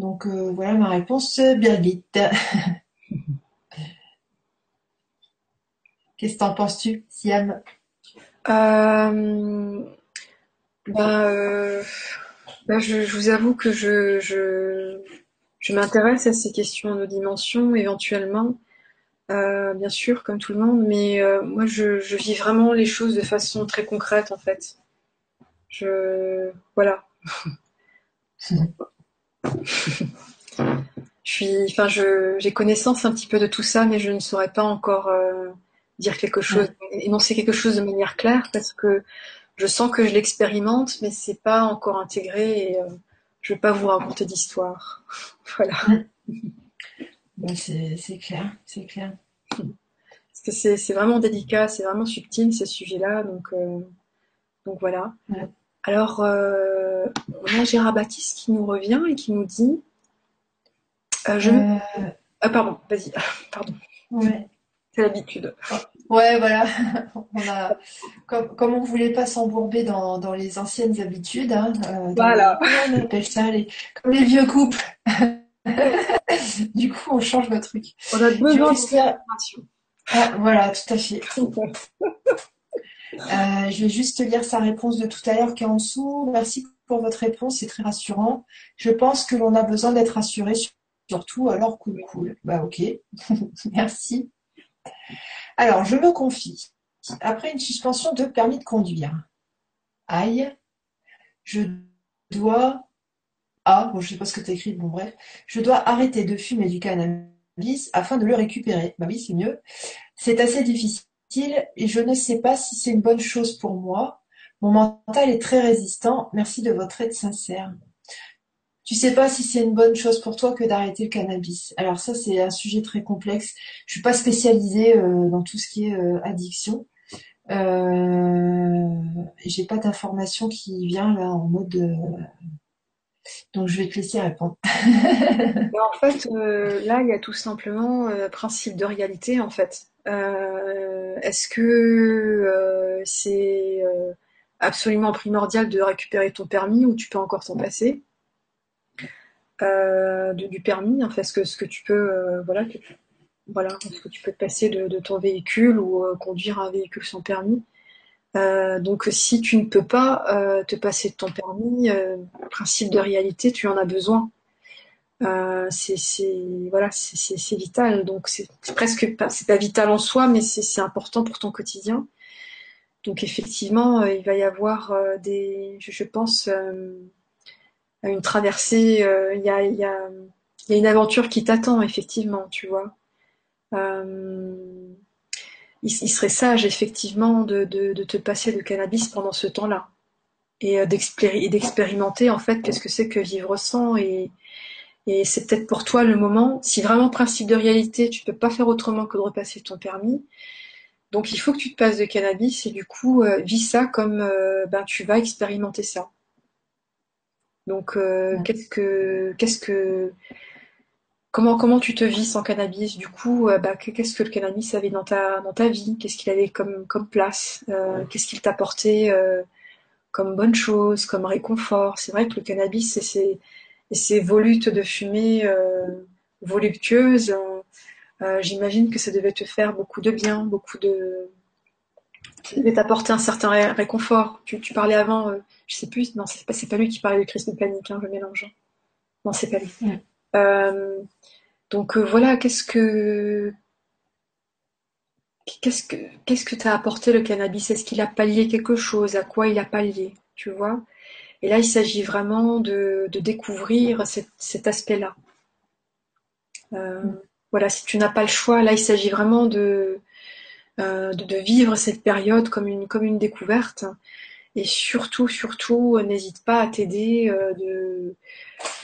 Donc euh, voilà ma réponse, Birgit. Qu'est-ce que t'en penses-tu, Siam? Euh, ben, euh, ben, je, vous avoue que je, je, m'intéresse à ces questions de dimension éventuellement, bien sûr, comme tout le monde, mais moi je, je, vis vraiment les choses de façon très concrète en fait. Je voilà. je suis, enfin, je, j'ai connaissance un petit peu de tout ça, mais je ne saurais pas encore euh, dire quelque chose, énoncer quelque chose de manière claire parce que je sens que je l'expérimente, mais c'est pas encore intégré et euh, je vais pas vous raconter d'histoire. voilà. c'est clair, c'est clair. Parce que c'est vraiment délicat, c'est vraiment subtil ces sujets-là, donc euh, donc voilà. Alors euh, on a Gérard Baptiste qui nous revient et qui nous dit je... Ah pardon, vas-y, pardon. Ouais. C'est l'habitude. Ouais, voilà. On a, comme, comme on voulait pas s'embourber dans, dans les anciennes habitudes, hein, euh, voilà. on appelle ça les, comme les vieux couples. du coup, on change le truc. On a besoin de ah, voilà, tout à fait. Euh, je vais juste lire sa réponse de tout à l'heure qui est en dessous. Merci pour votre réponse, c'est très rassurant. Je pense que l'on a besoin d'être rassuré, surtout alors cool cool. Bah ok, merci. Alors, je me confie. Après une suspension de permis de conduire. Aïe, je dois. Ah, bon, je sais pas ce que tu écrit, bon, bref. Je dois arrêter de fumer du cannabis afin de le récupérer. Bah oui, c'est mieux. C'est assez difficile et je ne sais pas si c'est une bonne chose pour moi. Mon mental est très résistant. Merci de votre aide sincère tu sais pas si c'est une bonne chose pour toi que d'arrêter le cannabis. Alors ça, c'est un sujet très complexe. Je suis pas spécialisée euh, dans tout ce qui est euh, addiction. Euh, j'ai pas d'information qui vient là en mode. Euh, donc je vais te laisser répondre. en fait, là, il y a tout simplement principe de réalité en fait. Est-ce que c'est absolument primordial de récupérer ton permis ou tu peux encore t'en passer? Euh, du permis, en fait, ce que, tu peux, euh, voilà, ce que tu peux passer de, ton véhicule ou euh, conduire un véhicule sans permis. donc si tu ne peux pas te passer de ton permis, principe de réalité, tu en as besoin. C'est voilà, c'est vital. Donc c'est presque pas, c'est pas vital en soi, mais c'est important pour ton quotidien. Donc effectivement, il va y avoir des, je, pense, une traversée, euh, il y a, y, a, y, a, une aventure qui t'attend, effectivement, tu vois. Euh, il, il, serait sage, effectivement, de, de, de, te passer de cannabis pendant ce temps-là. Et euh, d'expérimenter, en fait, qu'est-ce que c'est que vivre sans. Et, et c'est peut-être pour toi le moment, si vraiment principe de réalité, tu peux pas faire autrement que de repasser ton permis. Donc il faut que tu te passes de cannabis et du coup, euh, vis ça comme euh, ben, tu vas expérimenter ça. Donc, euh, qu'est-ce que, qu'est-ce que, comment, comment tu te vis sans cannabis? Du coup, bah, qu'est-ce que le cannabis avait dans ta, dans ta vie? Qu'est-ce qu'il avait comme, comme place? Qu'est-ce qu'il t'apportait comme bonne chose, comme réconfort? C'est vrai que le cannabis ses, et ses volutes de fumée voluptueuses, j'imagine que ça devait te faire beaucoup de bien, beaucoup de, ça devait t'apporter un certain réconfort. Tu, tu parlais avant je sais plus, non, c'est pas, pas lui qui parlait de crise de panique, hein, je mélange. Non, c'est pas lui. Euh, donc euh, voilà, qu'est-ce que qu'est-ce que qu'est-ce que t'as apporté le cannabis? Est-ce qu'il a pallié quelque chose? À quoi il a pallié? Tu vois? Et là, il s'agit vraiment de, découvrir cet, aspect-là. Euh, voilà, si tu n'as pas le choix, là, il s'agit vraiment de, de, vivre cette période comme une comme une découverte et surtout, surtout, euh, n'hésite pas à t'aider euh, de,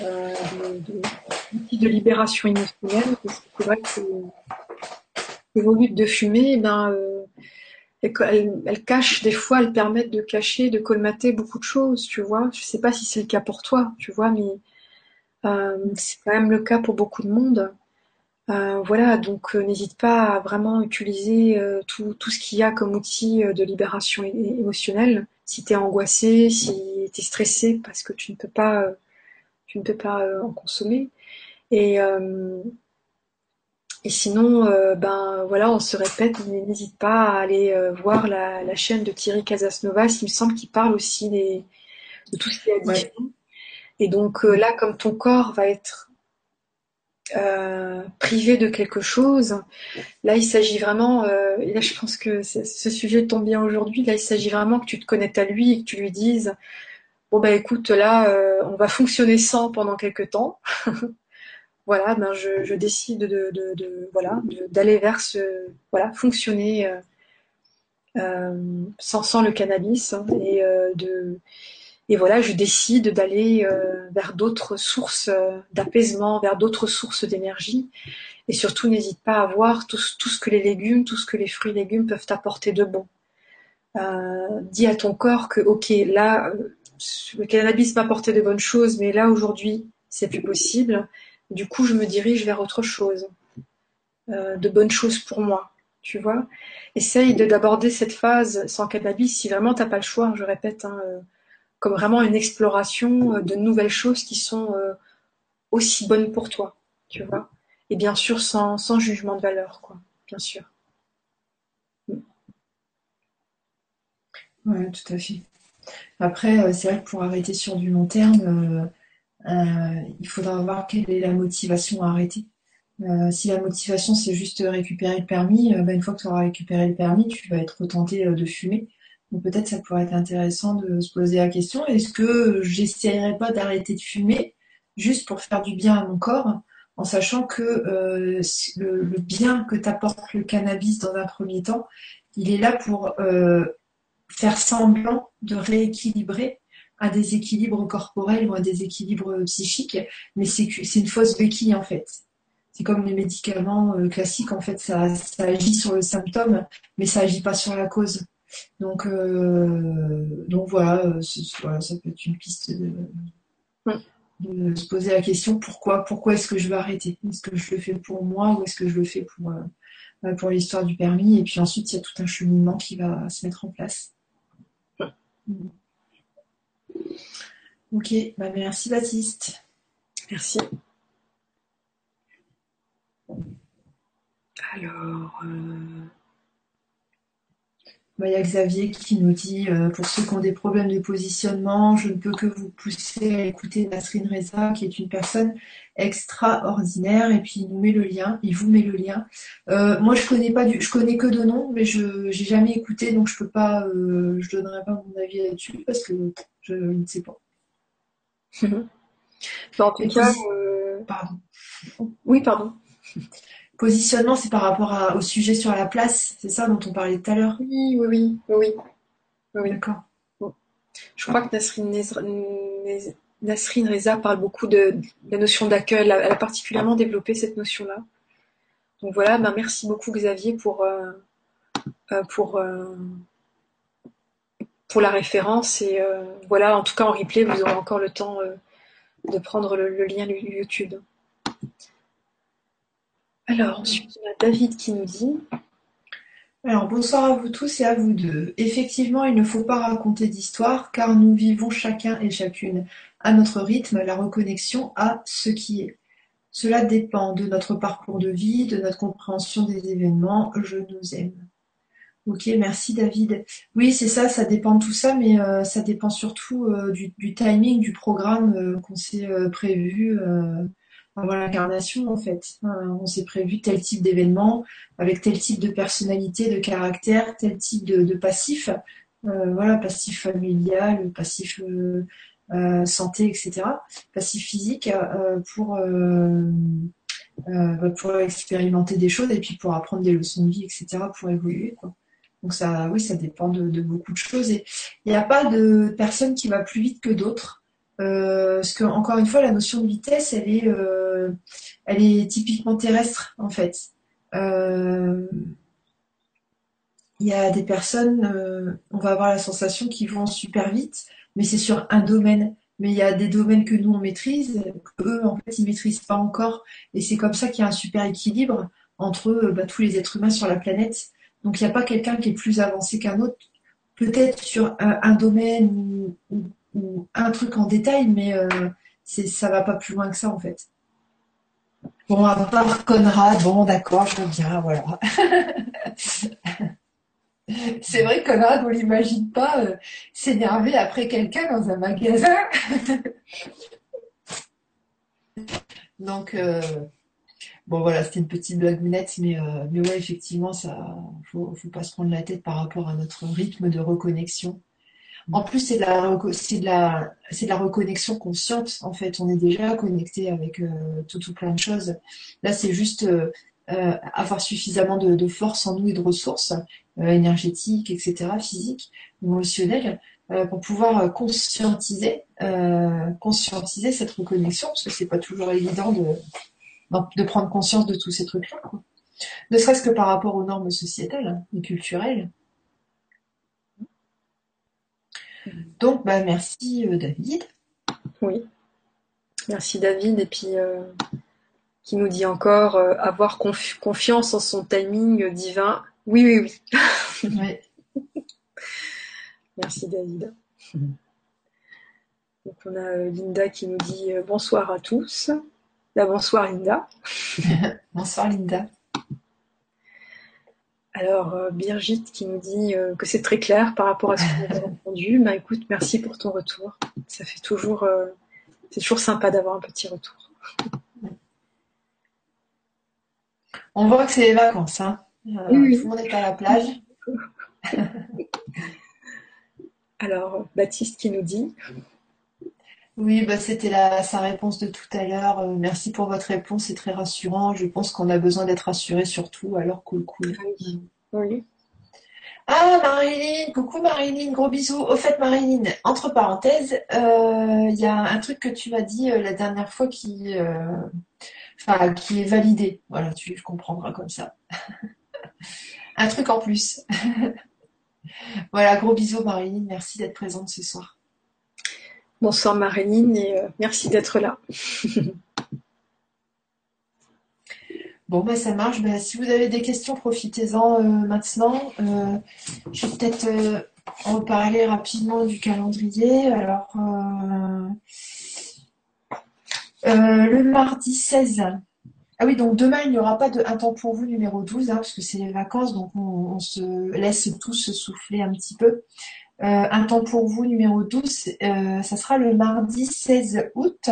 euh, de, de, libération émotionnelle, c'est vrai que les volutes de fumée, eh ben, euh, elles, elles, cachent, des fois, elles permettent de cacher, de colmater beaucoup de choses, tu vois. Je sais pas si c'est le cas pour toi, tu vois, mais euh, c'est quand même le cas pour beaucoup de monde. Euh, voilà, donc n'hésite pas à vraiment utiliser tout, tout ce qu'il y a comme outil de libération émotionnelle si tu es angoissé, si tu es stressé parce que tu ne peux pas, euh, tu ne peux pas euh, en consommer. Et, euh, et sinon, ben voilà, on se répète, n'hésite pas à aller voir la, chaîne de Thierry Casasnovas. Il me semble qu'il parle aussi des, de tout ce qui est addiction. Et donc là, comme ton corps va être euh, privé de quelque chose. Là, il s'agit vraiment, euh, et là je pense que ce sujet tombe bien aujourd'hui, là il s'agit vraiment que tu te connectes à lui et que tu lui dises, bon bah écoute, là euh, on va fonctionner sans pendant quelques temps. voilà, ben je, décide d'aller vers ce voilà fonctionner sans, sans le cannabis hein, et de et voilà, je décide d'aller euh, vers d'autres sources euh, d'apaisement, vers d'autres sources d'énergie. Et surtout, n'hésite pas à voir tout, ce que les légumes, tout ce que les fruits et légumes peuvent apporter de bon. Euh, dis à ton corps que, ok, là, euh, le cannabis m'a apporté de bonnes choses, mais là, aujourd'hui, c'est plus possible. Du coup, je me dirige vers autre chose, euh, de bonnes choses pour moi, tu vois. Essaye d'aborder cette phase sans cannabis si vraiment t'as pas le choix, je répète, hein, comme vraiment une exploration euh, de nouvelles choses qui sont euh, aussi bonnes pour toi, tu vois. Et bien sûr, sans, sans jugement de valeur, quoi, bien sûr. Oui, tout à fait. Après, euh, c'est vrai que pour arrêter sur du long terme, il faudra voir quelle est la motivation à arrêter. si la motivation c'est juste récupérer le permis, bah, une fois que tu auras récupéré le permis, tu vas être tenté de fumer. Donc peut-être ça pourrait être intéressant de se poser la question, est-ce que j'essaierai pas d'arrêter de fumer juste pour faire du bien à mon corps, en sachant que euh, le, bien que t'apporte le cannabis dans un premier temps, il est là pour euh, faire semblant de rééquilibrer un déséquilibre corporel ou un déséquilibre psychique, mais c'est une fausse béquille en fait. C'est comme les médicaments euh, classiques, en fait, ça, ça agit sur le symptôme, mais ça agit pas sur la cause. Donc, euh, donc voilà, ça peut être une piste de, se poser la question pourquoi, pourquoi est-ce que je vais arrêter? Est-ce que je le fais pour moi ou est-ce que je le fais pour, euh, pour l'histoire du permis? Et puis ensuite, il y a tout un cheminement qui va se mettre en place. Ok, bah merci Baptiste. Merci. Alors. Euh, il y a Xavier qui nous dit euh, pour ceux qui ont des problèmes de positionnement, je ne peux que vous pousser à écouter Nasrin Reza, qui est une personne extraordinaire. Et puis il nous met le lien, il vous met le lien. Euh, moi, je connais pas du, je connais que de nom, mais je j'ai jamais écouté, donc je peux pas, je donnerai pas mon avis là-dessus parce que je ne sais pas. En tout cas, pardon. Oui, pardon. Positionnement, c'est par rapport au sujet sur la place, c'est ça dont on parlait tout à l'heure? Oui, oui, oui. oui. oui. D'accord. Je crois que Nasrine, Reza parle beaucoup de, la notion d'accueil. Elle a particulièrement développé cette notion-là. Donc voilà, ben merci beaucoup Xavier pour, euh, euh, pour, euh, pour la référence. Et voilà, en tout cas en replay, vous aurez encore le temps de prendre le, le lien YouTube. Alors, ensuite, on a David qui nous dit alors bonsoir à vous tous et à vous deux. Effectivement, il ne faut pas raconter d'histoire car nous vivons chacun et chacune à notre rythme la reconnexion à ce qui est. Cela dépend de notre parcours de vie, de notre compréhension des événements. Je nous aime. Ok, merci David. Oui, c'est ça, ça dépend de tout ça, mais euh, ça dépend surtout euh, du, timing du programme euh, qu'on s'est prévu l'incarnation en fait. On s'est prévu tel type d'événement avec tel type de personnalité, de caractère, tel type de, passif. Voilà, passif familial, passif santé, etc. Passif physique pour pour expérimenter des choses et puis pour apprendre des leçons de vie, etc. pour évoluer. Donc ça, oui, ça dépend de, beaucoup de choses. Il n'y a pas de personne qui va plus vite que d'autres. Euh, parce que encore une fois, la notion de vitesse, elle est, euh, elle est typiquement terrestre en fait. Euh, il y a des personnes, on va avoir la sensation qu'ils vont super vite, mais c'est sur un domaine. Mais il y a des domaines que nous on maîtrise, qu'eux en fait ils maîtrisent pas encore, et c'est comme ça qu'il y a un super équilibre entre bah, tous les êtres humains sur la planète. Donc il n'y a pas quelqu'un qui est plus avancé qu'un autre. Peut-être sur un, domaine ou un truc en détail, mais euh, ça va pas plus loin que ça en fait. Bon, à part Conrad, bon d'accord, je veux bien, voilà. c'est vrai Conrad, on l'imagine pas euh, s'énerver après quelqu'un dans un magasin. Donc, euh, bon voilà, c'était une petite blagounette, mais, mais ouais, effectivement, ça, faut, faut pas se prendre la tête par rapport à notre rythme de reconnexion. En plus, c'est de la, c'est de la, c'est de la reconnexion consciente. En fait, on est déjà connecté avec euh, tout, tout plein de choses. Là, c'est juste euh, euh, avoir suffisamment de, force en nous et de ressources énergétiques, etc., physiques, émotionnelles, pour pouvoir conscientiser, conscientiser cette reconnexion, parce que c'est pas toujours évident de, de prendre conscience de tous ces trucs-là. Ne serait-ce que par rapport aux normes sociétales et culturelles. Donc, bah, merci euh, David. Oui. Merci David. Et puis, euh, qui nous dit encore euh, avoir confiance en son timing divin. Oui, oui, oui. merci David. Donc, on a Linda qui nous dit bonsoir à tous. Bonsoir Linda. bonsoir Linda. Alors, euh, Birgit qui nous dit euh, que c'est très clair par rapport à ce qu'on a entendu. Bah écoute, merci pour ton retour. Ça fait toujours, euh, c'est toujours sympa d'avoir un petit retour. On voit que c'est les vacances, hein. Tout le monde est à la plage. Alors, Baptiste qui nous dit oui, bah, c'était sa réponse de tout à l'heure. Euh, merci pour votre réponse, c'est très rassurant. Je pense qu'on a besoin d'être rassuré surtout, alors cool, cool. Oui. Ah, Marilyn, coucou Marilyn, gros bisous. Au fait, Marilyn, entre parenthèses, euh, il y a un truc que tu m'as dit euh, la dernière fois qui, enfin, qui est validé. Voilà, tu comprendras comme ça. un truc en plus. voilà, gros bisous Marilyn, merci d'être présente ce soir. Bonsoir Maréline et euh, merci d'être là. bon, bah, ça marche. Bah, si vous avez des questions, profitez-en euh, maintenant. Euh, je vais peut-être en parler rapidement du calendrier. Alors, le mardi 16. Ah oui, donc demain, il n'y aura pas de Un temps pour vous numéro 12, hein, parce que c'est les vacances, donc on, on, se laisse tous souffler un petit peu. Euh, un temps pour vous numéro 12, euh, ça sera le mardi 16 août.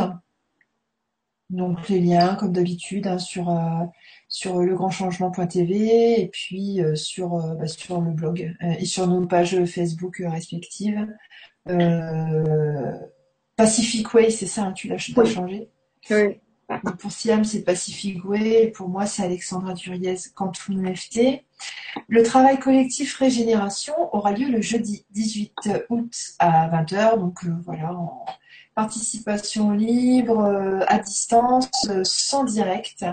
Donc les liens, comme d'habitude, hein, sur, euh, sur legrandchangement.tv et puis sur, bah, sur le blog et sur nos pages Facebook respectives. Pacific Way, c'est ça, hein, tu l'as changé? Oui pour Siam, c'est Pacific Way. Pour moi, c'est Alexandra Duriez, Quantum FT. Le travail collectif Régénération aura lieu le jeudi 18 août à 20h. Donc euh, voilà, en participation libre, euh, à distance, euh, sans direct,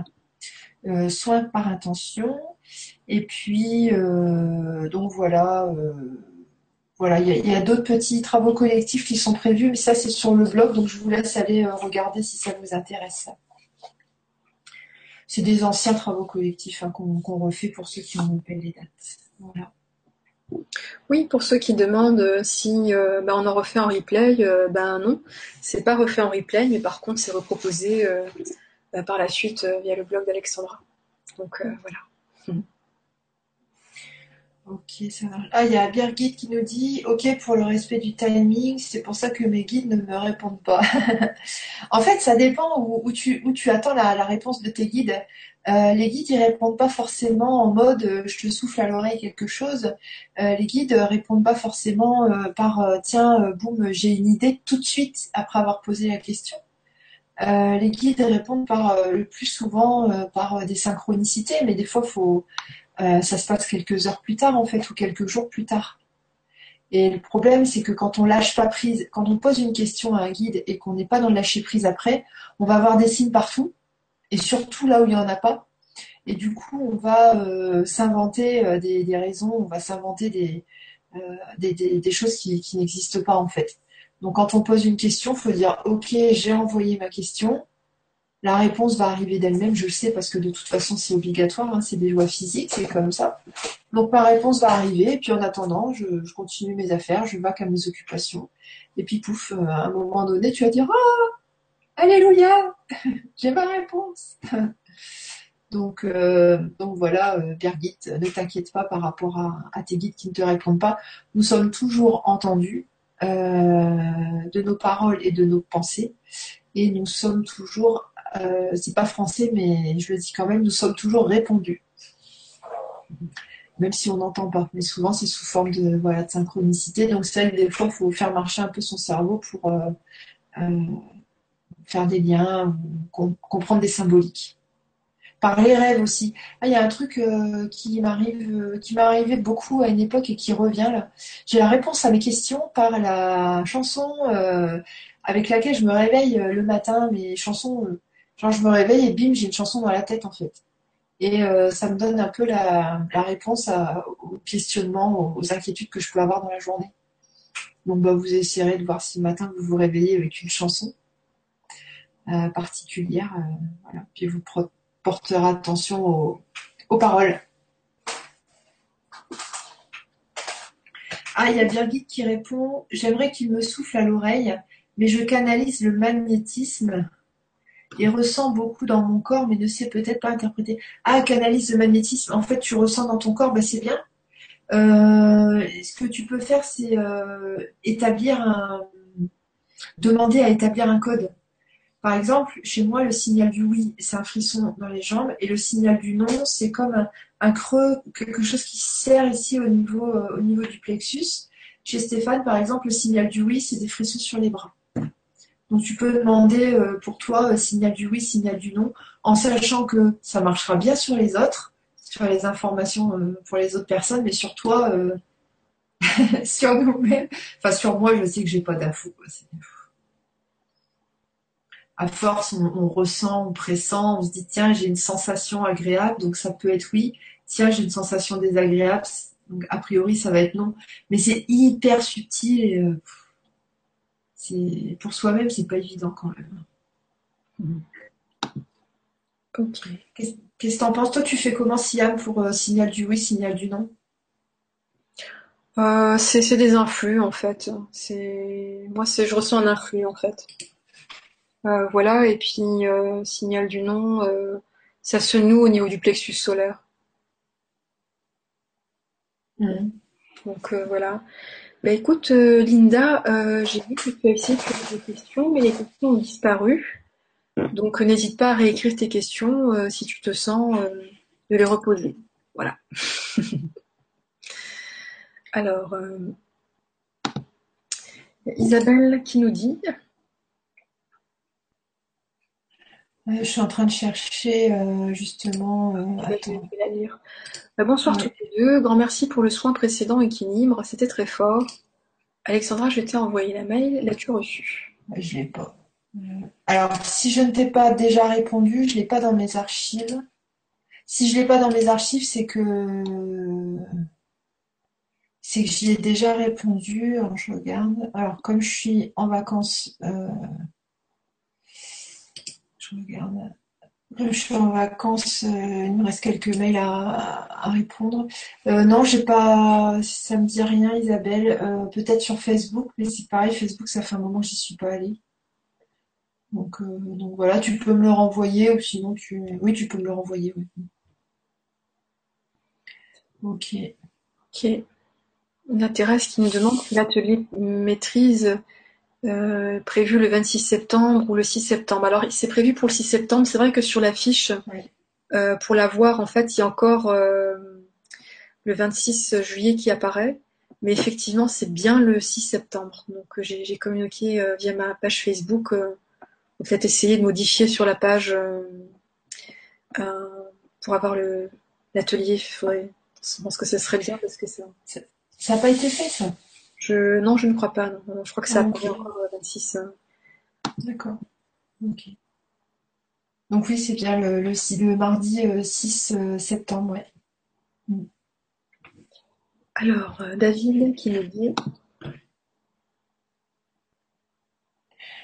soins par intention. Et puis, donc voilà. Voilà, il y a, d'autres petits travaux collectifs qui sont prévus, mais ça c'est sur le blog, donc je vous laisse aller euh, regarder si ça vous intéresse. C'est des anciens travaux collectifs hein, qu'on refait pour ceux qui ont loupé les dates. Voilà. Oui, pour ceux qui demandent si euh, ben, on en refait en replay, euh, ben non, c'est pas refait en replay, mais par contre c'est reproposé ben, par la suite via le blog d'Alexandra. Donc voilà. Ok, ça va. Ah, il y a Birgit qui nous dit Ok pour le respect du timing, c'est pour ça que mes guides ne me répondent pas. en fait, ça dépend où, tu, attends la, réponse de tes guides. Euh, les guides, ils répondent pas forcément en mode euh, je te souffle à l'oreille quelque chose. Euh, les guides répondent pas forcément par tiens, boum, j'ai une idée tout de suite après avoir posé la question. les guides répondent par le plus souvent par des synchronicités, mais des fois, faut euh, ça se passe quelques heures plus tard en fait ou quelques jours plus tard. Et le problème, c'est que quand on lâche pas prise, quand on pose une question à un guide et qu'on n'est pas dans le lâcher prise après, on va avoir des signes partout, et surtout là où il n'y en a pas. Et du coup, on va euh, s'inventer euh, des, raisons, on va s'inventer des, choses qui n'existent pas en fait. Donc quand on pose une question, il faut dire ok, j'ai envoyé ma question, la réponse va arriver d'elle-même, je le sais parce que de toute façon c'est obligatoire, hein, c'est des lois physiques, c'est comme ça. Donc ma réponse va arriver, et puis en attendant, je, continue mes affaires, je vaque à mes occupations. Et puis pouf, euh, à un moment donné, tu vas dire Ah Alléluia J'ai ma réponse Donc, euh, donc voilà, euh, Birgit, ne t'inquiète pas par rapport à, tes guides qui ne te répondent pas. Nous sommes toujours entendus de nos paroles et de nos pensées, et nous sommes toujours euh, c'est pas français, mais je le dis quand même, nous sommes toujours répondus. même si on n'entend pas. Mais souvent, c'est sous forme de, voilà, synchronicité. Donc ça, des fois, il faut faire marcher un peu son cerveau pour euh, euh, faire des liens, comprendre des symboliques. Par les rêves aussi. Ah, il y a un truc qui m'arrive, qui m'est arrivé beaucoup à une époque et qui revient là. J'ai la réponse à mes questions par la chanson avec laquelle je me réveille le matin, mes chansons. Genre, je me réveille et bim, j'ai une chanson dans la tête en fait. Et euh, ça me donne un peu la, réponse aux questionnements, aux inquiétudes que je peux avoir dans la journée. Donc bah, vous essayerez de voir si le matin vous vous réveillez avec une chanson euh, particulière. Euh. Puis vous porterez attention aux, aux paroles. Ah, il y a Birgit qui répond J'aimerais qu'il me souffle à l'oreille, mais je canalise le magnétisme et ressent beaucoup dans mon corps, mais ne sait peut-être pas interpréter. Ah, canalise le magnétisme. En fait, tu ressens dans ton corps, bah, c'est bien. Euh, ce que tu peux faire, c'est euh, établir un, demander à établir un code. Par exemple, chez moi, le signal du oui, c'est un frisson dans les jambes, et le signal du non, c'est comme un, creux, quelque chose qui serre ici au niveau, euh, au niveau du plexus. Chez Stéphane, par exemple, le signal du oui, c'est des frissons sur les bras. Donc tu peux demander euh, pour toi euh, signal du oui, signal du non, en sachant que ça marchera bien sur les autres, sur les informations euh, pour les autres personnes, mais sur toi, sur nous-mêmes. Enfin sur moi, je sais que j'ai pas d'infos. À force, on, ressent, on pressent, on se dit tiens j'ai une sensation agréable, donc ça peut être oui. Tiens j'ai une sensation désagréable, donc a priori ça va être non. Mais c'est hyper subtil. Et, c'est pour soi-même, c'est pas évident quand même. Ok. Qu'est-ce que t'en penses? Toi, tu fais comment, Siam, pour euh, signal du oui, signal du non? Euh, C'est des influx, en fait. C'est Moi, c'est je ressens un influx, en fait. Euh, voilà, et puis signal du non, ça se noue au niveau du plexus solaire. Mmh. Donc voilà. Bah écoute, euh, Linda, euh, j'ai vu que tu as essayé de poser des questions, mais les questions ont disparu. Donc euh, n'hésite pas à réécrire tes questions si tu te sens de les reposer. Voilà. Alors, Isabelle qui nous dit Je suis en train de chercher justement. Bah, bonsoir tous les deux. Grand merci pour le soin précédent équilibre. C'était très fort. Alexandra, je t'ai envoyé la mail. L'as-tu reçu bah, Je l'ai pas. Alors, si je ne t'ai pas déjà répondu, je l'ai pas dans mes archives. Si je l'ai pas dans mes archives, c'est que c'est que j'y ai déjà répondu. Alors, je regarde. Alors, comme je suis en vacances, euh, je regarde. Je suis en vacances, euh, il me reste quelques mails à, répondre. Euh, non, j'ai pas, ça me dit rien, Isabelle. Euh, peut-être sur Facebook, mais c'est pareil, Facebook, ça fait un moment que j'y suis pas allée. Donc, donc voilà, tu peux me le renvoyer ou sinon tu, oui, tu peux me le renvoyer. Ok. Ok. A Thérèse qui nous demande l'atelier maîtrise euh, prévu le 26 septembre ou le 6 septembre. Alors c'est prévu pour le 6 septembre. C'est vrai que sur l'affiche, euh, pour la voir, en fait, il y a encore euh, le 26 juillet qui apparaît. Mais effectivement, c'est bien le 6 septembre. Donc j'ai communiqué via ma page Facebook. peut-être essayer de modifier sur la page pour avoir l'atelier. Je pense que ce serait bien parce que ça. Ça n'a pas été fait ça. Je, non, je ne crois pas. Je crois que ça okay. encore 26. D'accord. Ok. Donc oui, c'est bien le, le, mardi 6 euh, euh, septembre, ouais. Mm. Alors, euh, David qui nous dit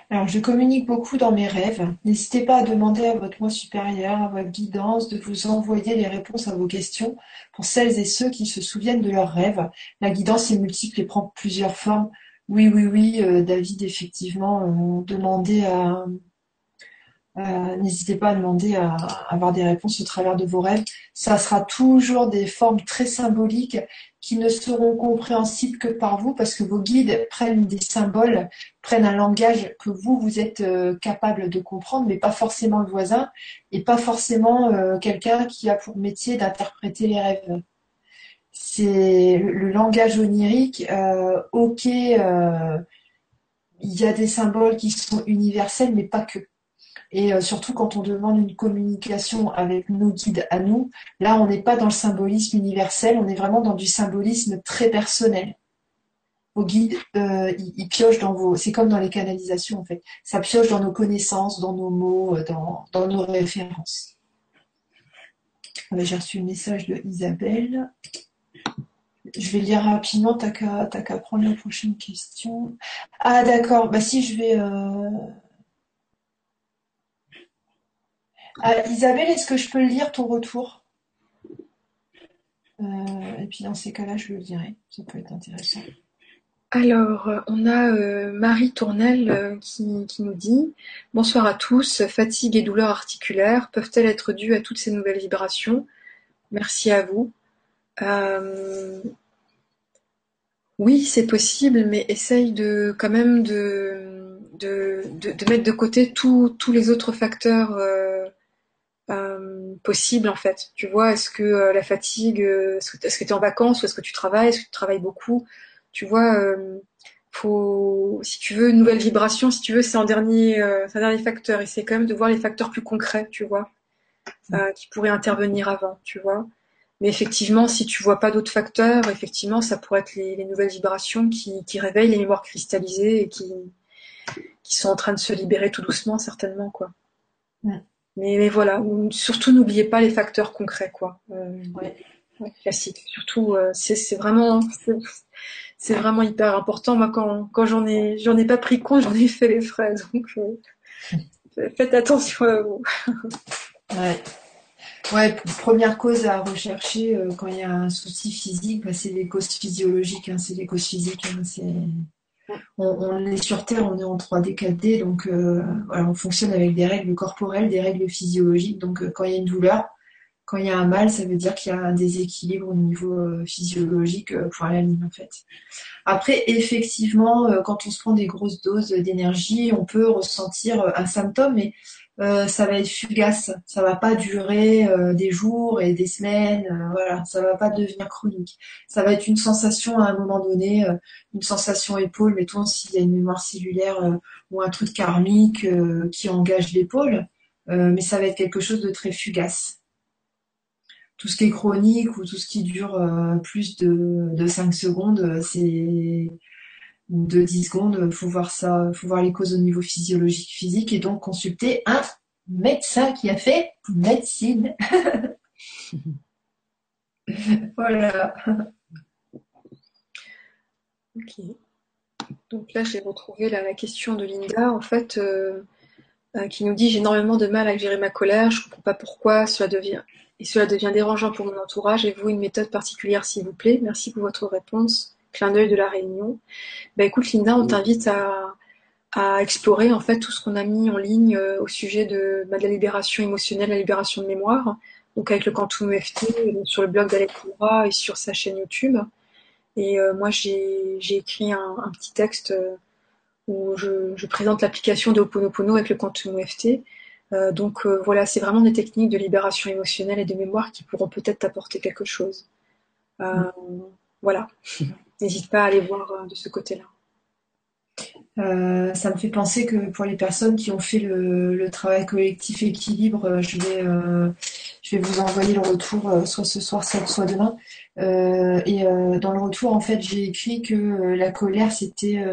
Alors, je communique beaucoup dans mes rêves. N'hésitez pas à demander à votre moi supérieur, à votre guidance, de vous envoyer les réponses à vos questions pour celles et ceux qui se souviennent de leurs rêves. La guidance est multiple et prend plusieurs formes. Oui, oui, oui, euh, David, effectivement, euh, demandez à, euh, n'hésitez pas à demander à, avoir des réponses au travers de vos rêves. Ça sera toujours des formes très symboliques qui ne seront compréhensibles que par vous parce que vos guides prennent des symboles, prennent un langage que vous, vous êtes euh, capable de comprendre, mais pas forcément le voisin et pas forcément euh, quelqu'un qui a pour métier d'interpréter les rêves. c'est le, langage onirique. ok, il y a des symboles qui sont universels, mais pas que. Et euh, surtout quand on demande une communication avec nos guides à nous, là on n'est pas dans le symbolisme universel, on est vraiment dans du symbolisme très personnel. Vos guides, euh, ils, piochent dans vos... C'est comme dans les canalisations en fait. Ça pioche dans nos connaissances, dans nos mots, euh, dans, dans nos références. J'ai reçu le message de Isabelle. Je vais lire rapidement, t'as qu'à prendre la prochaine question. Ah d'accord, bah si je vais... Ah, Isabelle, est-ce que je peux lire ton retour? Euh, Et puis dans ces cas-là, je le dirai. Ça peut être intéressant. Alors, euh, on a euh, Marie Tournel qui, nous dit Bonsoir à tous. Fatigue et douleurs articulaires peuvent-elles être dues à toutes ces nouvelles vibrations? Merci à vous. Oui, c'est possible, mais essaye de quand même de, mettre de côté tous les autres facteurs euh, possible en fait. Tu vois, est-ce que euh, la fatigue, euh, est-ce que tu es en vacances ou est-ce que tu travailles, est-ce que tu travailles beaucoup? Tu vois, faut, si tu veux une nouvelle vibration, si tu veux, c'est un dernier, un dernier facteur. Essaye quand même de voir les facteurs plus concrets, tu vois, qui pourraient intervenir avant, tu vois. Mais effectivement, si tu vois pas d'autres facteurs, effectivement, ça pourrait être les, nouvelles vibrations qui, qui, réveillent les mémoires cristallisées et qui, qui sont en train de se libérer tout doucement, certainement, quoi. Mais, voilà, surtout n'oubliez pas les facteurs concrets, quoi. Euh, ouais, classique. Surtout, euh, c'est vraiment, c'est vraiment hyper important. Moi, quand, quand j'en ai, j'en ai pas pris compte, j'en ai fait les frais. Donc, euh, faites attention à vous. ouais. Ouais, première cause à rechercher quand il y a un souci physique, bah, c'est les causes physiologiques, hein, c'est les causes physiques, hein, c'est on, est sur Terre, on est en 3D, 4D, donc euh, on fonctionne avec des règles corporelles, des règles physiologiques. Donc euh, quand il y a une douleur, quand il y a un mal, ça veut dire qu'il y a un déséquilibre au niveau euh, physiologique pour la ligne en fait. Après, effectivement, quand on se prend des grosses doses d'énergie, on peut ressentir un symptôme, mais euh, ça va être fugace, ça va pas durer euh, des jours et des semaines, euh, voilà, ça va pas devenir chronique. Ça va être une sensation à un moment donné, une sensation épaule, mettons s'il y a une mémoire cellulaire ou un truc karmique qui engage l'épaule, mais ça va être quelque chose de très fugace. Tout ce qui est chronique ou tout ce qui dure plus de, de 5 secondes, c'est de 10 secondes, faut voir ça, faut voir les causes au niveau physiologique, physique, et donc consulter un médecin qui a fait médecine. voilà. Ok. Donc là, j'ai retrouvé la, question de Linda, en fait, euh, euh, qui nous dit j'ai énormément de mal à gérer ma colère, je ne comprends pas pourquoi cela devient et cela devient dérangeant pour mon entourage. Avez-vous une méthode particulière, s'il vous plaît Merci pour votre réponse clin d'œil de la réunion. Bah écoute Linda, on t'invite à, explorer en fait tout ce qu'on a mis en ligne euh, au sujet bah, de, la libération émotionnelle, la libération de mémoire, donc avec le Quantum EFT euh, sur le blog d'Alexandra et sur sa chaîne YouTube. Et euh, moi j'ai écrit un, petit texte où je, présente l'application de Oponopono avec le Quantum EFT. Donc voilà, c'est vraiment des techniques de libération émotionnelle et de mémoire qui pourront peut-être t'apporter quelque chose. Voilà. n'hésite pas à aller voir euh, de ce côté-là. Euh, ça me fait penser que pour les personnes qui ont fait le, travail collectif équilibre, euh, je vais, je vais vous envoyer le retour soit ce soir, soit demain. et dans le retour, en fait, j'ai écrit que la colère, c'était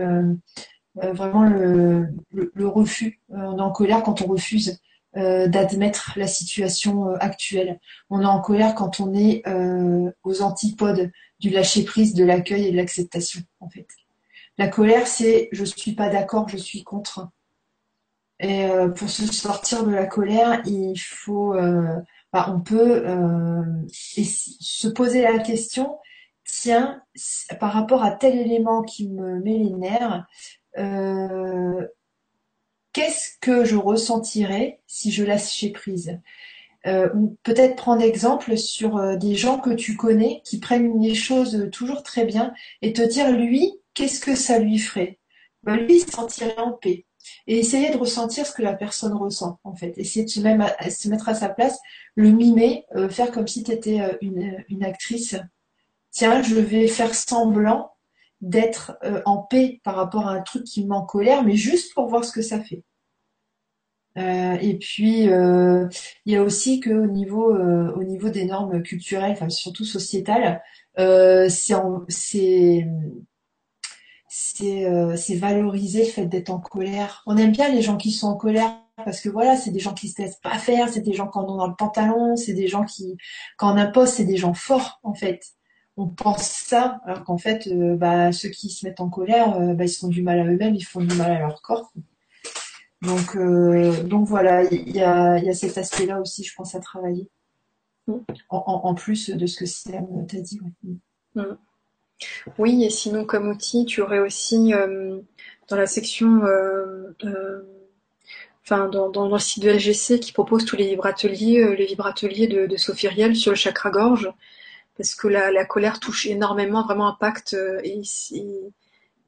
vraiment le, refus. on est en colère quand on refuse d'admettre la situation actuelle. On est en colère quand on est aux antipodes du lâcher prise, de l'accueil et de l'acceptation, en fait. La colère, c'est je suis pas d'accord, je suis contre. Et euh, pour se sortir de la colère, il faut, euh, bah, on peut euh, se poser la question tiens, par rapport à tel élément qui me met les nerfs, qu'est-ce que je ressentirais si je lâchais prise? Euh, ou peut-être prendre exemple sur euh, des gens que tu connais qui prennent les choses toujours très bien et te dire lui, qu'est-ce que ça lui ferait? Ben, Lui, il se sentirait en paix. Et essayer de ressentir ce que la personne ressent, en fait. Essayer de se, mettre à sa place, le mimer, euh, faire comme si tu étais une, actrice. tiens, je vais faire semblant d'être en paix par rapport à un truc qui m'en colère, mais juste pour voir ce que ça fait. et puis il y a aussi que au niveau au niveau des normes culturelles, surtout sociétales, c'est euh, c'est valoriser le fait d'être en colère. On aime bien les gens qui sont en colère parce que voilà, c'est des gens qui se laissent pas faire, c'est des gens qui en ont dans le pantalon, c'est des gens qui, quand on impose, c'est des gens forts en fait. On pense ça, alors qu'en fait, euh, bah, ceux qui se mettent en colère, euh, bah, ils font du mal à eux-mêmes, ils font du mal à leur corps. Donc, donc voilà, il y a, y a cet aspect-là aussi, je pense, à travailler. Mm. En, plus de ce que Siam t'a dit. Mm. Oui, et sinon comme outil, tu aurais aussi euh, dans la section, euh, euh, enfin dans, le site de LGC qui propose tous les vibrateliers, les vibrateliers de, de Sophie Riel sur le chakra gorge, parce que la, colère touche énormément, vraiment impact et,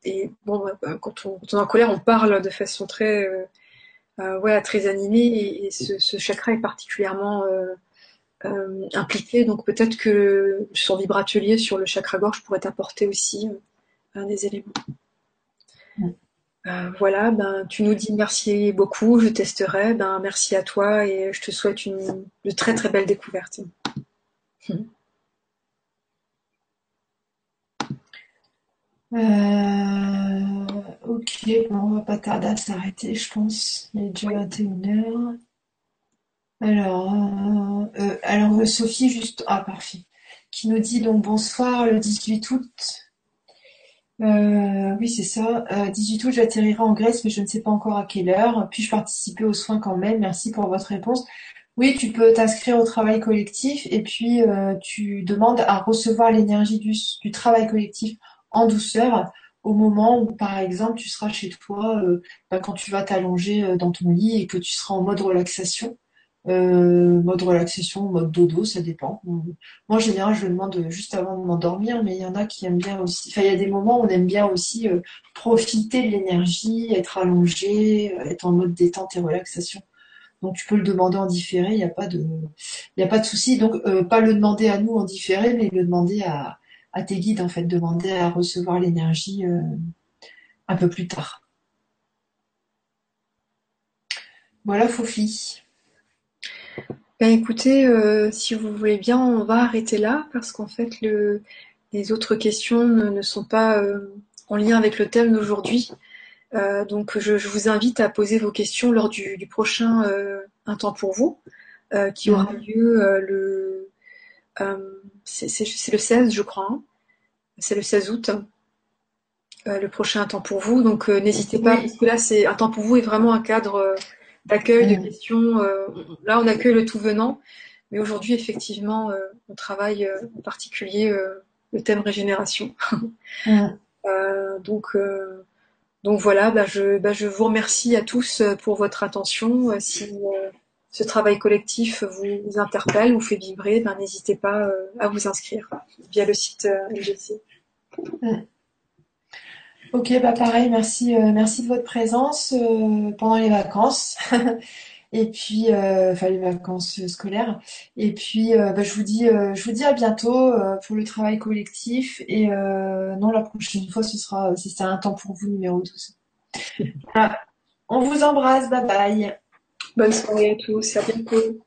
et, bon, quand on, est en colère, on parle de façon très, ouais, très animée et, ce, ce, chakra est particulièrement euh, impliqué. Donc peut-être que son vibratelier sur le chakra gorge pourrait apporter aussi euh, un des éléments. Euh, voilà, ben, tu nous dis merci beaucoup, je testerai. Ben, merci à toi et je te souhaite une, de très très belles découvertes. ok, on va pas tarder à s'arrêter, je pense. Il est déjà 21h. Alors, euh, euh, alors euh, Sophie, juste, ah parfait, qui nous dit donc bonsoir le 18 août. oui, c'est ça. 18 août, j'atterrirai en Grèce, mais je ne sais pas encore à quelle heure. Puis-je participer aux soins quand même? Merci pour votre réponse. Oui, tu peux t'inscrire au travail collectif et puis tu demandes à recevoir l'énergie du, travail collectif en douceur au moment où, par exemple, tu seras chez toi, bah, quand tu vas t'allonger dans ton lit et que tu seras en mode relaxation. Euh, mode relaxation, mode dodo, ça dépend. Moi, en général, je le demande juste avant de m'endormir, mais il y en a qui aiment bien aussi. Enfin, il y a des moments où on aime bien aussi euh, profiter de l'énergie, être allongé, euh, être en mode détente et relaxation. Donc, tu peux le demander en différé, il n'y a pas de, il a pas de souci. Donc, pas le demander à nous en différé, mais le demander à, à tes guides, en fait, demander à recevoir l'énergie un peu plus tard. Voilà, Fofi. Ben écoutez, euh, si vous voulez bien, on va arrêter là parce qu'en fait, les autres questions ne, sont pas euh, en lien avec le thème d'aujourd'hui. Euh, donc, je, vous invite à poser vos questions lors du, prochain Un temps pour vous, qui aura mhm. lieu le c'est le 16, je crois. Hein. C'est le 16 août. le prochain temps pour vous. Donc, n'hésitez pas, parce que là, c'est Un temps pour vous est vraiment un cadre d'accueil de questions. Euh, là, on accueille le tout venant, mais aujourd'hui, effectivement, euh, on travaille euh, en particulier le thème régénération. donc, donc voilà, bah, je, bah, je vous remercie à tous pour votre attention. Si ce travail collectif vous interpelle, vous fait vibrer, ben, n'hésitez pas à vous inscrire via le site LGC. Ok, bah pareil, merci, euh, merci de votre présence euh, pendant les vacances. Et puis, euh, enfin les vacances scolaires. Et puis, bah, je vous dis, je vous dis à bientôt pour le travail collectif. Et non, la prochaine fois, ce sera, si c'est un temps pour vous, numéro 12. on vous embrasse, bye bye. Bonne soirée à tous, à bientôt.